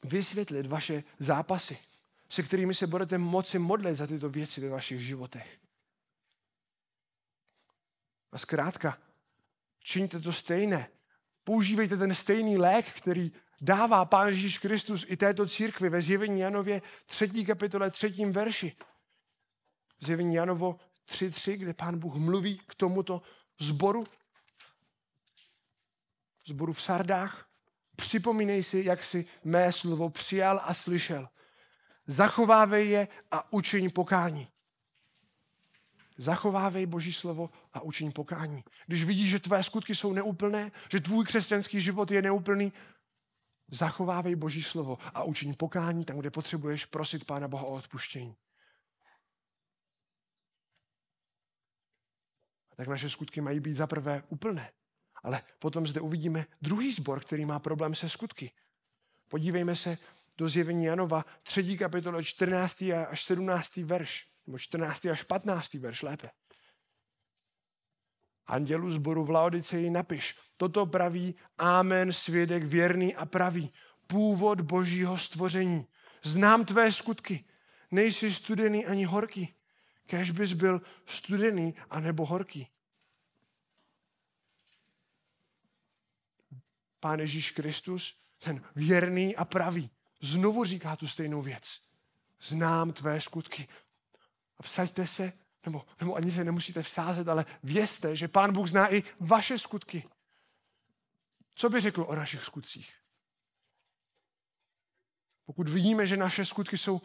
vysvětlit vaše zápasy se kterými se budete moci modlit za tyto věci ve vašich životech. A zkrátka, čiňte to stejné. Používejte ten stejný lék, který dává Pán Ježíš Kristus i této církvi ve zjevení Janově 3. kapitole 3. verši. Zjevení Janovo 3.3, kde Pán Bůh mluví k tomuto zboru, zboru v Sardách. Připomínej si, jak si mé slovo přijal a slyšel zachovávej je a učiň pokání. Zachovávej Boží slovo a učiň pokání. Když vidíš, že tvé skutky jsou neúplné, že tvůj křesťanský život je neúplný, zachovávej Boží slovo a učiň pokání tam, kde potřebuješ prosit Pána Boha o odpuštění. A tak naše skutky mají být zaprvé úplné. Ale potom zde uvidíme druhý sbor, který má problém se skutky. Podívejme se do zjevení Janova 3. kapitole 14. až 17. verš, nebo 14. až 15. verš lépe. Andělu zboru v Laodiceji napiš, toto praví Amen, svědek věrný a pravý, původ božího stvoření. Znám tvé skutky, nejsi studený ani horký. Kež bys byl studený a nebo horký. Pán Ježíš Kristus, ten věrný a pravý, znovu říká tu stejnou věc. Znám tvé skutky. A vsaďte se, nebo, nebo ani se nemusíte vsázet, ale vězte, že Pán Bůh zná i vaše skutky. Co by řekl o našich skutcích? Pokud vidíme, že naše skutky jsou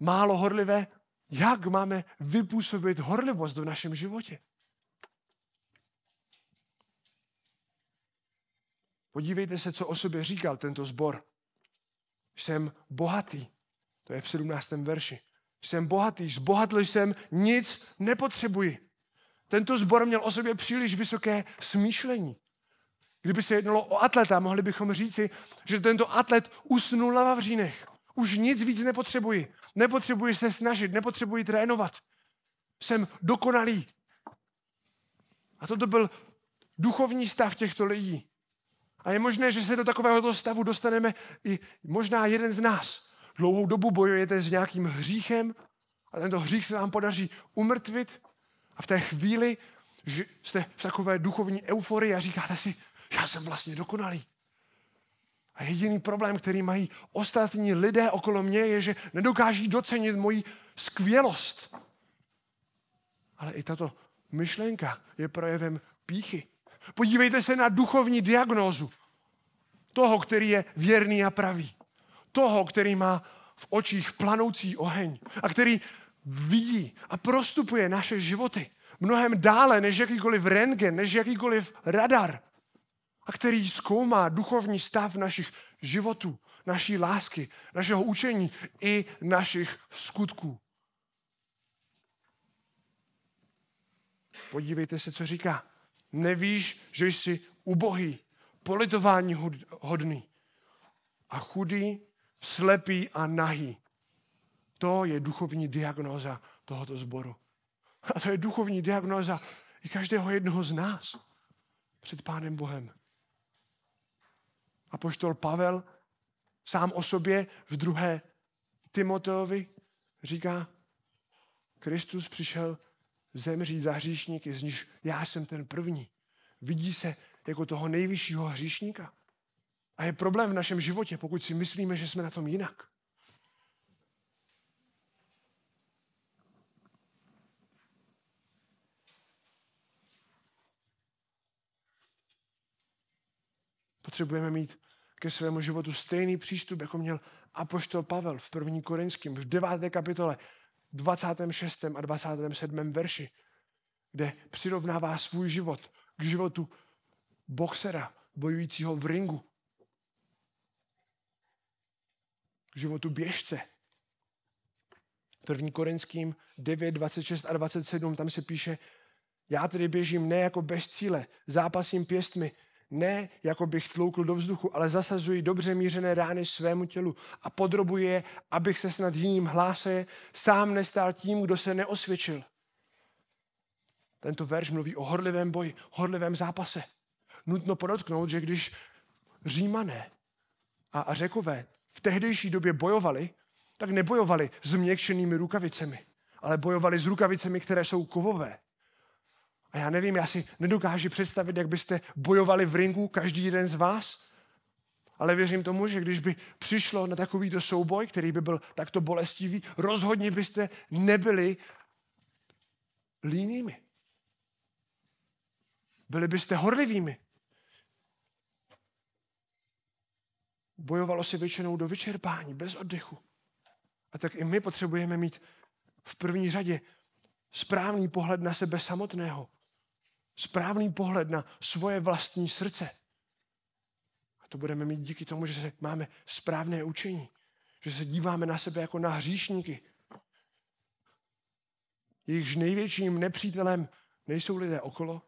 málo horlivé, jak máme vypůsobit horlivost v našem životě? Podívejte se, co o sobě říkal tento zbor. Jsem bohatý. To je v 17. verši. Jsem bohatý, zbohatl jsem, nic nepotřebuji. Tento zbor měl o sobě příliš vysoké smýšlení. Kdyby se jednalo o atleta, mohli bychom říci, že tento atlet usnul na Vavřínech. Už nic víc nepotřebuji. Nepotřebuji se snažit, nepotřebuji trénovat. Jsem dokonalý. A toto byl duchovní stav těchto lidí. A je možné, že se do takového stavu dostaneme i možná jeden z nás. Dlouhou dobu bojujete s nějakým hříchem a tento hřích se vám podaří umrtvit a v té chvíli že jste v takové duchovní euforii a říkáte si, já jsem vlastně dokonalý. A jediný problém, který mají ostatní lidé okolo mě, je, že nedokáží docenit moji skvělost. Ale i tato myšlenka je projevem píchy. Podívejte se na duchovní diagnózu toho, který je věrný a pravý. Toho, který má v očích planoucí oheň a který vidí a prostupuje naše životy mnohem dále než jakýkoliv rentgen, než jakýkoliv radar a který zkoumá duchovní stav našich životů, naší lásky, našeho učení i našich skutků. Podívejte se, co říká. Nevíš, že jsi ubohý, politování hodný a chudý, slepý a nahý. To je duchovní diagnóza tohoto sboru. A to je duchovní diagnóza i každého jednoho z nás před Pánem Bohem. A poštol Pavel sám o sobě v druhé Timoteovi říká, Kristus přišel zemřít za hříšníky, z níž já jsem ten první. Vidí se jako toho nejvyššího hříšníka. A je problém v našem životě, pokud si myslíme, že jsme na tom jinak. Potřebujeme mít ke svému životu stejný přístup, jako měl apoštol Pavel v 1. Korinském, v 9. kapitole, 26. a 27. verši, kde přirovnává svůj život k životu boxera, bojujícího v ringu. K životu běžce. 1. Korinským 9, 26 a 27, tam se píše, já tedy běžím ne jako bez cíle, zápasím pěstmi, ne jako bych tloukl do vzduchu, ale zasazuji dobře mířené rány svému tělu a podrobuji je, abych se snad jiným hláse, sám nestál tím, kdo se neosvědčil. Tento verš mluví o horlivém boji, horlivém zápase. Nutno podotknout, že když římané a, a řekové v tehdejší době bojovali, tak nebojovali s měkčenými rukavicemi, ale bojovali s rukavicemi, které jsou kovové. A já nevím, já si nedokážu představit, jak byste bojovali v ringu, každý jeden z vás. Ale věřím tomu, že když by přišlo na takovýto souboj, který by byl takto bolestivý, rozhodně byste nebyli línými. Byli byste horlivými. Bojovalo se většinou do vyčerpání, bez oddechu. A tak i my potřebujeme mít v první řadě správný pohled na sebe samotného správný pohled na svoje vlastní srdce. A to budeme mít díky tomu, že se máme správné učení. Že se díváme na sebe jako na hříšníky. Jejichž největším nepřítelem nejsou lidé okolo,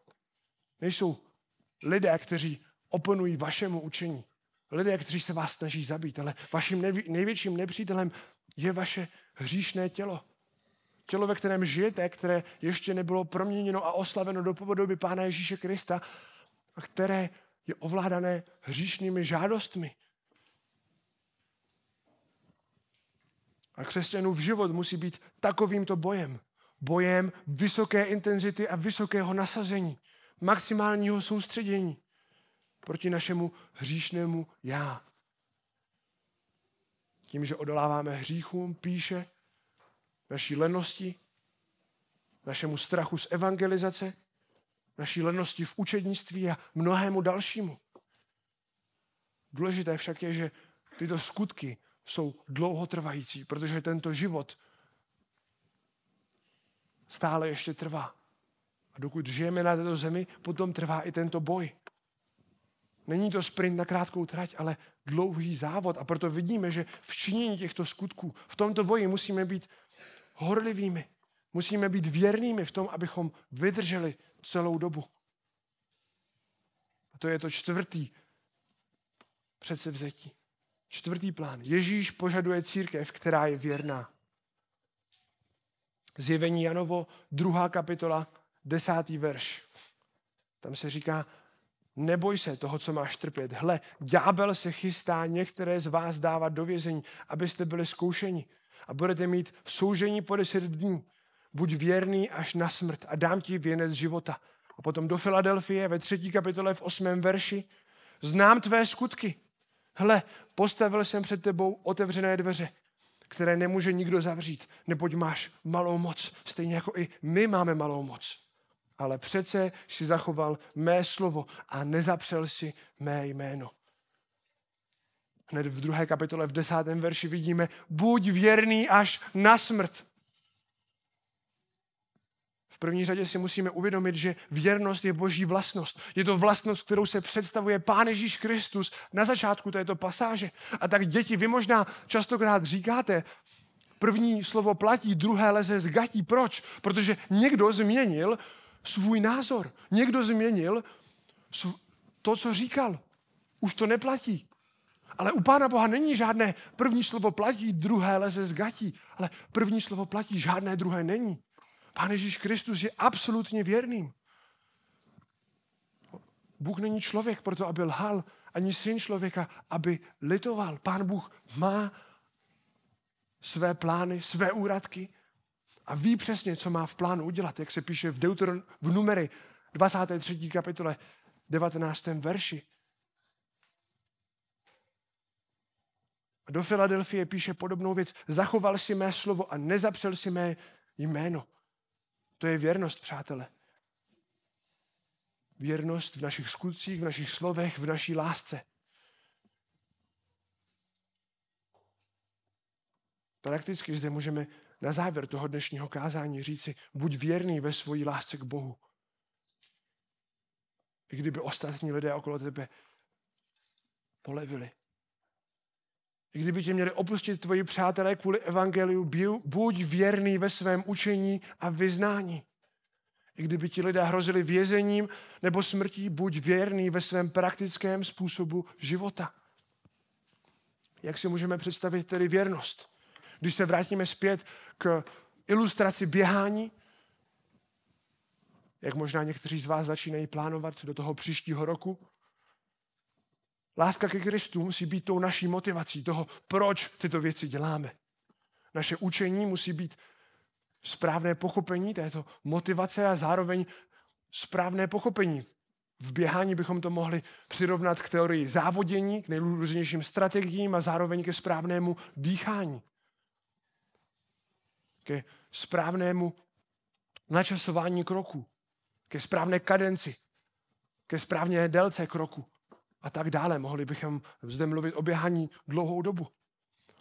nejsou lidé, kteří oponují vašemu učení. Lidé, kteří se vás snaží zabít, ale vaším největším nepřítelem je vaše hříšné tělo. Tělo, ve kterém žijete, které ještě nebylo proměněno a oslaveno do podoby Pána Ježíše Krista a které je ovládané hříšnými žádostmi. A křesťanův život musí být takovýmto bojem. Bojem vysoké intenzity a vysokého nasazení, maximálního soustředění proti našemu hříšnému já. Tím, že odoláváme hříchům, píše, naší lenosti, našemu strachu z evangelizace, naší lenosti v učednictví a mnohému dalšímu. Důležité však je, že tyto skutky jsou dlouhotrvající, protože tento život stále ještě trvá. A dokud žijeme na této zemi, potom trvá i tento boj. Není to sprint na krátkou trať, ale dlouhý závod. A proto vidíme, že v činění těchto skutků, v tomto boji musíme být horlivými. Musíme být věrnými v tom, abychom vydrželi celou dobu. A to je to čtvrtý předsevzetí. Čtvrtý plán. Ježíš požaduje církev, která je věrná. Zjevení Janovo, druhá kapitola, desátý verš. Tam se říká, neboj se toho, co máš trpět. Hle, ďábel se chystá některé z vás dávat do vězení, abyste byli zkoušeni. A budete mít soužení po deset dní. Buď věrný až na smrt a dám ti věnec života. A potom do Filadelfie ve třetí kapitole v osmém verši. Znám tvé skutky. Hle, postavil jsem před tebou otevřené dveře, které nemůže nikdo zavřít, neboť máš malou moc, stejně jako i my máme malou moc. Ale přece si zachoval mé slovo a nezapřel si mé jméno. Hned v druhé kapitole, v desátém verši vidíme, buď věrný až na smrt první řadě si musíme uvědomit, že věrnost je boží vlastnost. Je to vlastnost, kterou se představuje Pán Ježíš Kristus na začátku této pasáže. A tak děti, vy možná častokrát říkáte, první slovo platí, druhé leze z gatí. Proč? Protože někdo změnil svůj názor. Někdo změnil to, co říkal. Už to neplatí. Ale u Pána Boha není žádné první slovo platí, druhé leze z gatí. Ale první slovo platí, žádné druhé není. Pán Ježíš Kristus je absolutně věrným. Bůh není člověk proto, aby lhal, ani syn člověka, aby litoval. Pán Bůh má své plány, své úradky a ví přesně, co má v plánu udělat, jak se píše v, Deuteron, v numery 23. kapitole 19. verši. A do Filadelfie píše podobnou věc. Zachoval si mé slovo a nezapřel si mé jméno. To je věrnost, přátelé. Věrnost v našich skutcích, v našich slovech, v naší lásce. Prakticky zde můžeme na závěr toho dnešního kázání říci, buď věrný ve svojí lásce k Bohu. I kdyby ostatní lidé okolo tebe polevili. I kdyby tě měli opustit tvoji přátelé kvůli evangeliu, buď věrný ve svém učení a vyznání. I kdyby ti lidé hrozili vězením nebo smrtí, buď věrný ve svém praktickém způsobu života. Jak si můžeme představit tedy věrnost? Když se vrátíme zpět k ilustraci běhání, jak možná někteří z vás začínají plánovat do toho příštího roku, Láska ke Kristu musí být tou naší motivací, toho, proč tyto věci děláme. Naše učení musí být správné pochopení této motivace a zároveň správné pochopení. V běhání bychom to mohli přirovnat k teorii závodění, k nejrůznějším strategiím a zároveň ke správnému dýchání. Ke správnému načasování kroku. Ke správné kadenci. Ke správné délce kroku a tak dále. Mohli bychom zde mluvit o běhání dlouhou dobu.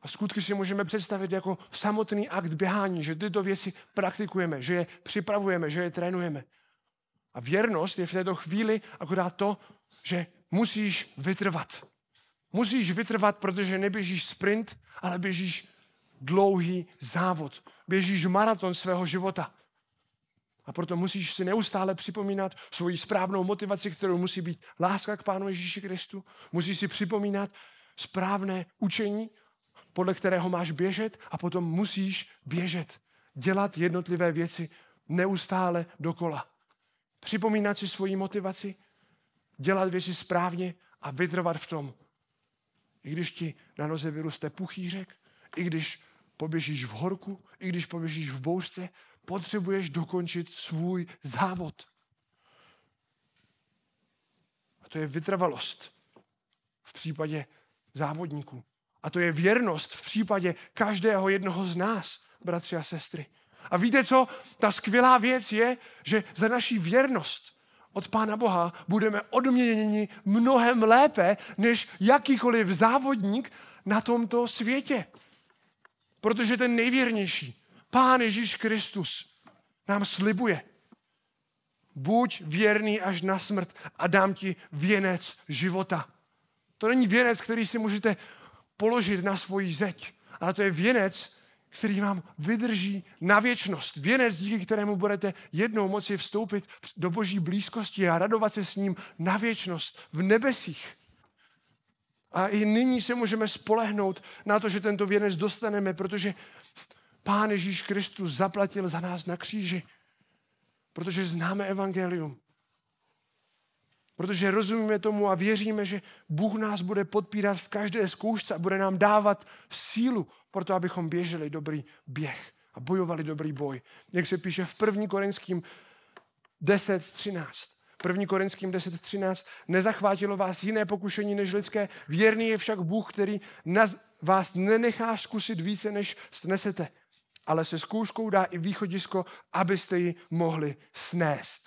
A skutky si můžeme představit jako samotný akt běhání, že tyto věci praktikujeme, že je připravujeme, že je trénujeme. A věrnost je v této chvíli akorát to, že musíš vytrvat. Musíš vytrvat, protože neběžíš sprint, ale běžíš dlouhý závod. Běžíš maraton svého života. A proto musíš si neustále připomínat svoji správnou motivaci, kterou musí být láska k Pánu Ježíši Kristu. Musíš si připomínat správné učení, podle kterého máš běžet a potom musíš běžet. Dělat jednotlivé věci neustále dokola. Připomínat si svoji motivaci, dělat věci správně a vytrvat v tom. I když ti na noze vyroste puchýřek, i když poběžíš v horku, i když poběžíš v bouřce, potřebuješ dokončit svůj závod. A to je vytrvalost v případě závodníků. A to je věrnost v případě každého jednoho z nás, bratři a sestry. A víte co? Ta skvělá věc je, že za naší věrnost od Pána Boha budeme odměněni mnohem lépe, než jakýkoliv závodník na tomto světě. Protože ten nejvěrnější, Pán Ježíš Kristus, nám slibuje, buď věrný až na smrt a dám ti věnec života. To není věnec, který si můžete položit na svoji zeď, ale to je věnec, který vám vydrží na věčnost. Věnec, díky kterému budete jednou moci vstoupit do boží blízkosti a radovat se s ním na věčnost v nebesích. A i nyní se můžeme spolehnout na to, že tento věnec dostaneme, protože Pán Ježíš Kristus zaplatil za nás na kříži. Protože známe evangelium. Protože rozumíme tomu a věříme, že Bůh nás bude podpírat v každé zkoušce a bude nám dávat sílu pro to, abychom běželi dobrý běh a bojovali dobrý boj. Jak se píše v 1. Korinským 10.13. 1. Korinským 10.13. Nezachvátilo vás jiné pokušení než lidské, věrný je však Bůh, který vás nenechá zkusit více, než snesete. Ale se zkouškou dá i východisko, abyste ji mohli snést.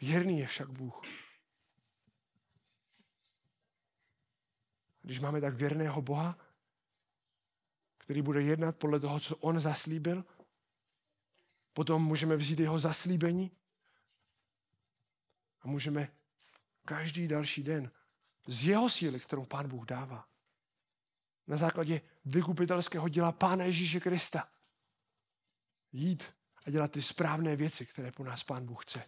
Věrný je však Bůh. Když máme tak věrného Boha, který bude jednat podle toho, co on zaslíbil, potom můžeme vzít jeho zaslíbení a můžeme každý další den z jeho síly, kterou Pán Bůh dává, na základě vykupitelského děla Pána Ježíše Krista, jít a dělat ty správné věci, které po nás Pán Bůh chce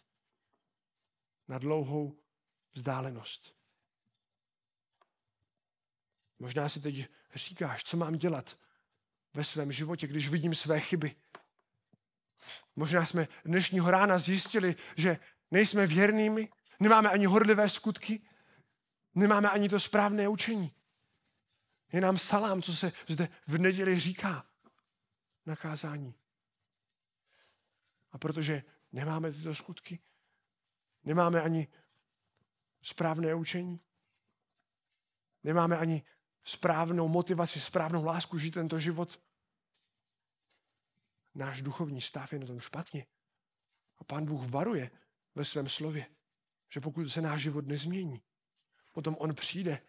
na dlouhou vzdálenost. Možná si teď říkáš, co mám dělat ve svém životě, když vidím své chyby. Možná jsme dnešního rána zjistili, že nejsme věrnými, nemáme ani horlivé skutky, nemáme ani to správné učení. Je nám salám, co se zde v neděli říká na kázání. A protože nemáme tyto skutky, Nemáme ani správné učení. Nemáme ani správnou motivaci, správnou lásku žít tento život. Náš duchovní stav je na tom špatně. A pán Bůh varuje ve svém slově, že pokud se náš život nezmění, potom on přijde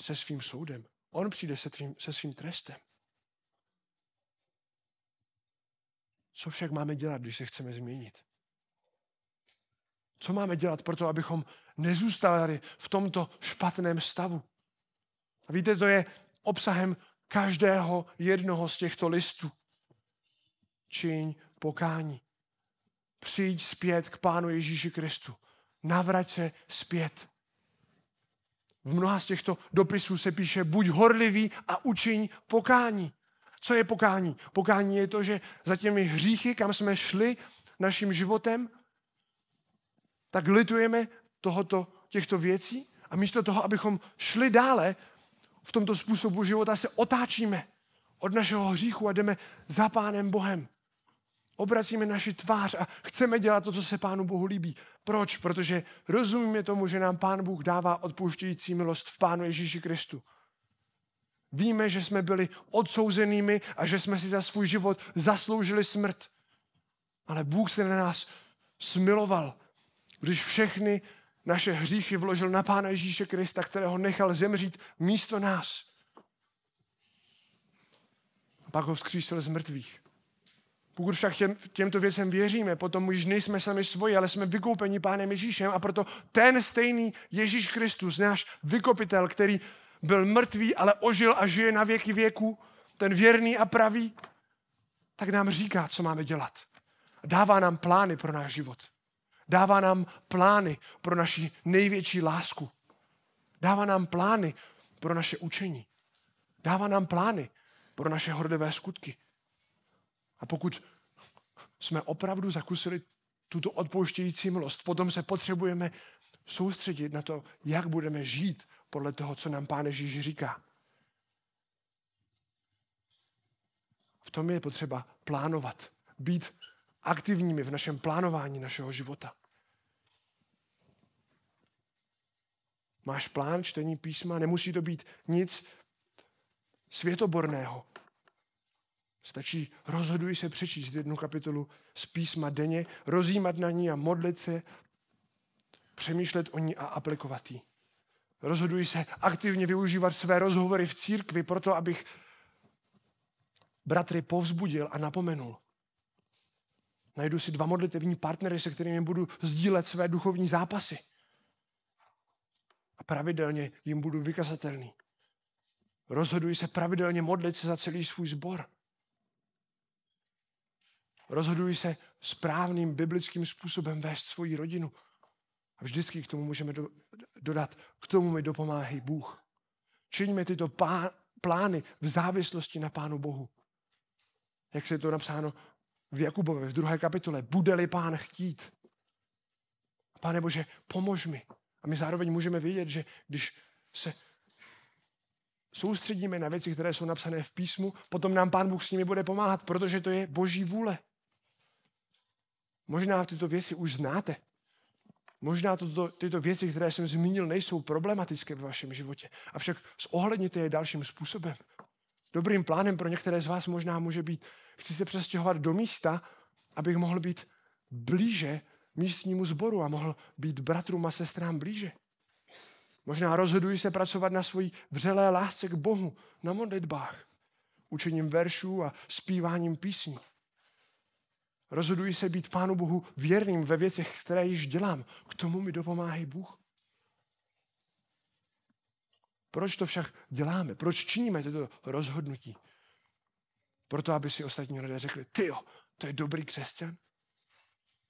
se svým soudem. On přijde se, tvým, se svým trestem. Co však máme dělat, když se chceme změnit? Co máme dělat pro to, abychom nezůstali v tomto špatném stavu? A víte, to je obsahem každého jednoho z těchto listů. Čiň pokání. Přijď zpět k Pánu Ježíši Kristu. Navrať se zpět. V mnoha z těchto dopisů se píše, buď horlivý a učiň pokání. Co je pokání? Pokání je to, že za těmi hříchy, kam jsme šli naším životem, tak litujeme tohoto, těchto věcí a místo toho, abychom šli dále v tomto způsobu života, se otáčíme od našeho hříchu a jdeme za Pánem Bohem. Obracíme naši tvář a chceme dělat to, co se Pánu Bohu líbí. Proč? Protože rozumíme tomu, že nám Pán Bůh dává odpouštějící milost v Pánu Ježíši Kristu. Víme, že jsme byli odsouzenými a že jsme si za svůj život zasloužili smrt. Ale Bůh se na nás smiloval když všechny naše hříchy vložil na Pána Ježíše Krista, kterého nechal zemřít místo nás. A pak ho vzkřísil z mrtvých. Pokud však těm, těmto věcem věříme, potom už nejsme sami svoji, ale jsme vykoupeni Pánem Ježíšem a proto ten stejný Ježíš Kristus, náš vykopitel, který byl mrtvý, ale ožil a žije na věky věku, ten věrný a pravý, tak nám říká, co máme dělat. Dává nám plány pro náš život. Dává nám plány pro naši největší lásku. Dává nám plány pro naše učení. Dává nám plány pro naše horlivé skutky. A pokud jsme opravdu zakusili tuto odpouštějící milost, potom se potřebujeme soustředit na to, jak budeme žít podle toho, co nám Pán Ježíš říká. V tom je potřeba plánovat, být aktivními v našem plánování našeho života. Máš plán čtení písma, nemusí to být nic světoborného. Stačí, rozhoduj se přečíst jednu kapitolu z písma denně, rozjímat na ní a modlit se, přemýšlet o ní a aplikovat ji. Rozhoduj se aktivně využívat své rozhovory v církvi proto, abych bratry povzbudil a napomenul. Najdu si dva modlitevní partnery, se kterými budu sdílet své duchovní zápasy. A pravidelně jim budu vykazatelný. Rozhoduji se pravidelně modlit se za celý svůj sbor. Rozhoduji se správným biblickým způsobem vést svoji rodinu. A vždycky k tomu můžeme do, dodat, k tomu mi dopomáhá Bůh. Čiňme tyto pá, plány v závislosti na Pánu Bohu. Jak se je to napsáno v Jakubově v druhé kapitole. Bude-li Pán chtít. Pane Bože, pomož mi. A my zároveň můžeme vědět, že když se soustředíme na věci, které jsou napsané v písmu, potom nám Pán Bůh s nimi bude pomáhat, protože to je Boží vůle. Možná tyto věci už znáte. Možná toto, tyto věci, které jsem zmínil, nejsou problematické ve vašem životě. Avšak zohledněte je dalším způsobem. Dobrým plánem pro některé z vás možná může být, chci se přestěhovat do místa, abych mohl být blíže místnímu sboru a mohl být bratrům a sestrám blíže. Možná rozhoduji se pracovat na svojí vřelé lásce k Bohu, na modlitbách, učením veršů a zpíváním písní. Rozhoduji se být Pánu Bohu věrným ve věcech, které již dělám. K tomu mi dopomáhá Bůh. Proč to však děláme? Proč činíme toto rozhodnutí? Proto, aby si ostatní lidé řekli, ty jo, to je dobrý křesťan.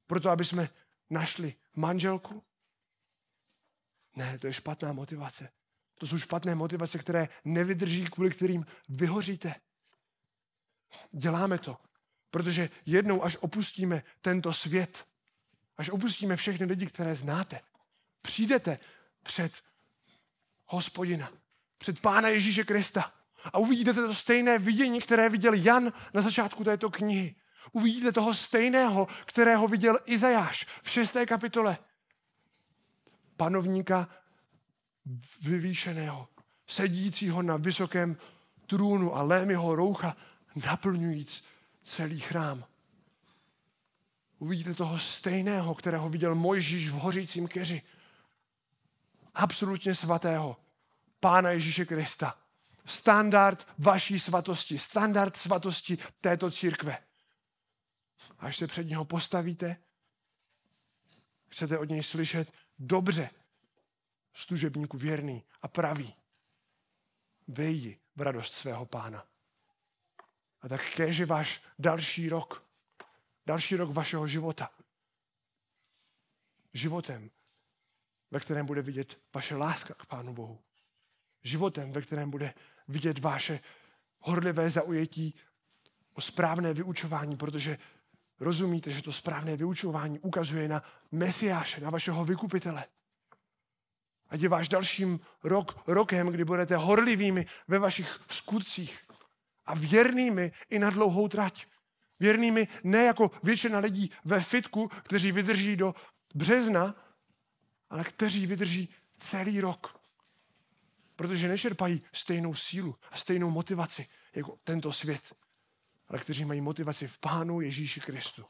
Proto, aby jsme našli manželku. Ne, to je špatná motivace. To jsou špatné motivace, které nevydrží, kvůli kterým vyhoříte. Děláme to, protože jednou, až opustíme tento svět, až opustíme všechny lidi, které znáte, přijdete před hospodina, před Pána Ježíše Krista a uvidíte to stejné vidění, které viděl Jan na začátku této knihy. Uvidíte toho stejného, kterého viděl Izajáš v šesté kapitole. Panovníka vyvýšeného, sedícího na vysokém trůnu a lémyho roucha, naplňujíc celý chrám. Uvidíte toho stejného, kterého viděl Mojžíš v hořícím keři. Absolutně svatého. Pána Ježíše Krista. Standard vaší svatosti. Standard svatosti této církve. Až se před něho postavíte, chcete od něj slyšet dobře, služebníku věrný a pravý. Vejdi v radost svého pána. A tak kéž je váš další rok, další rok vašeho života. Životem, ve kterém bude vidět vaše láska k Pánu Bohu. Životem, ve kterém bude vidět vaše horlivé zaujetí o správné vyučování, protože rozumíte, že to správné vyučování ukazuje na Mesiáše, na vašeho vykupitele. Ať je váš dalším rok rokem, kdy budete horlivými ve vašich skutcích a věrnými i na dlouhou trať. Věrnými ne jako většina lidí ve fitku, kteří vydrží do března, ale kteří vydrží celý rok. Protože nečerpají stejnou sílu a stejnou motivaci jako tento svět, ale kteří mají motivaci v Pánu Ježíši Kristu.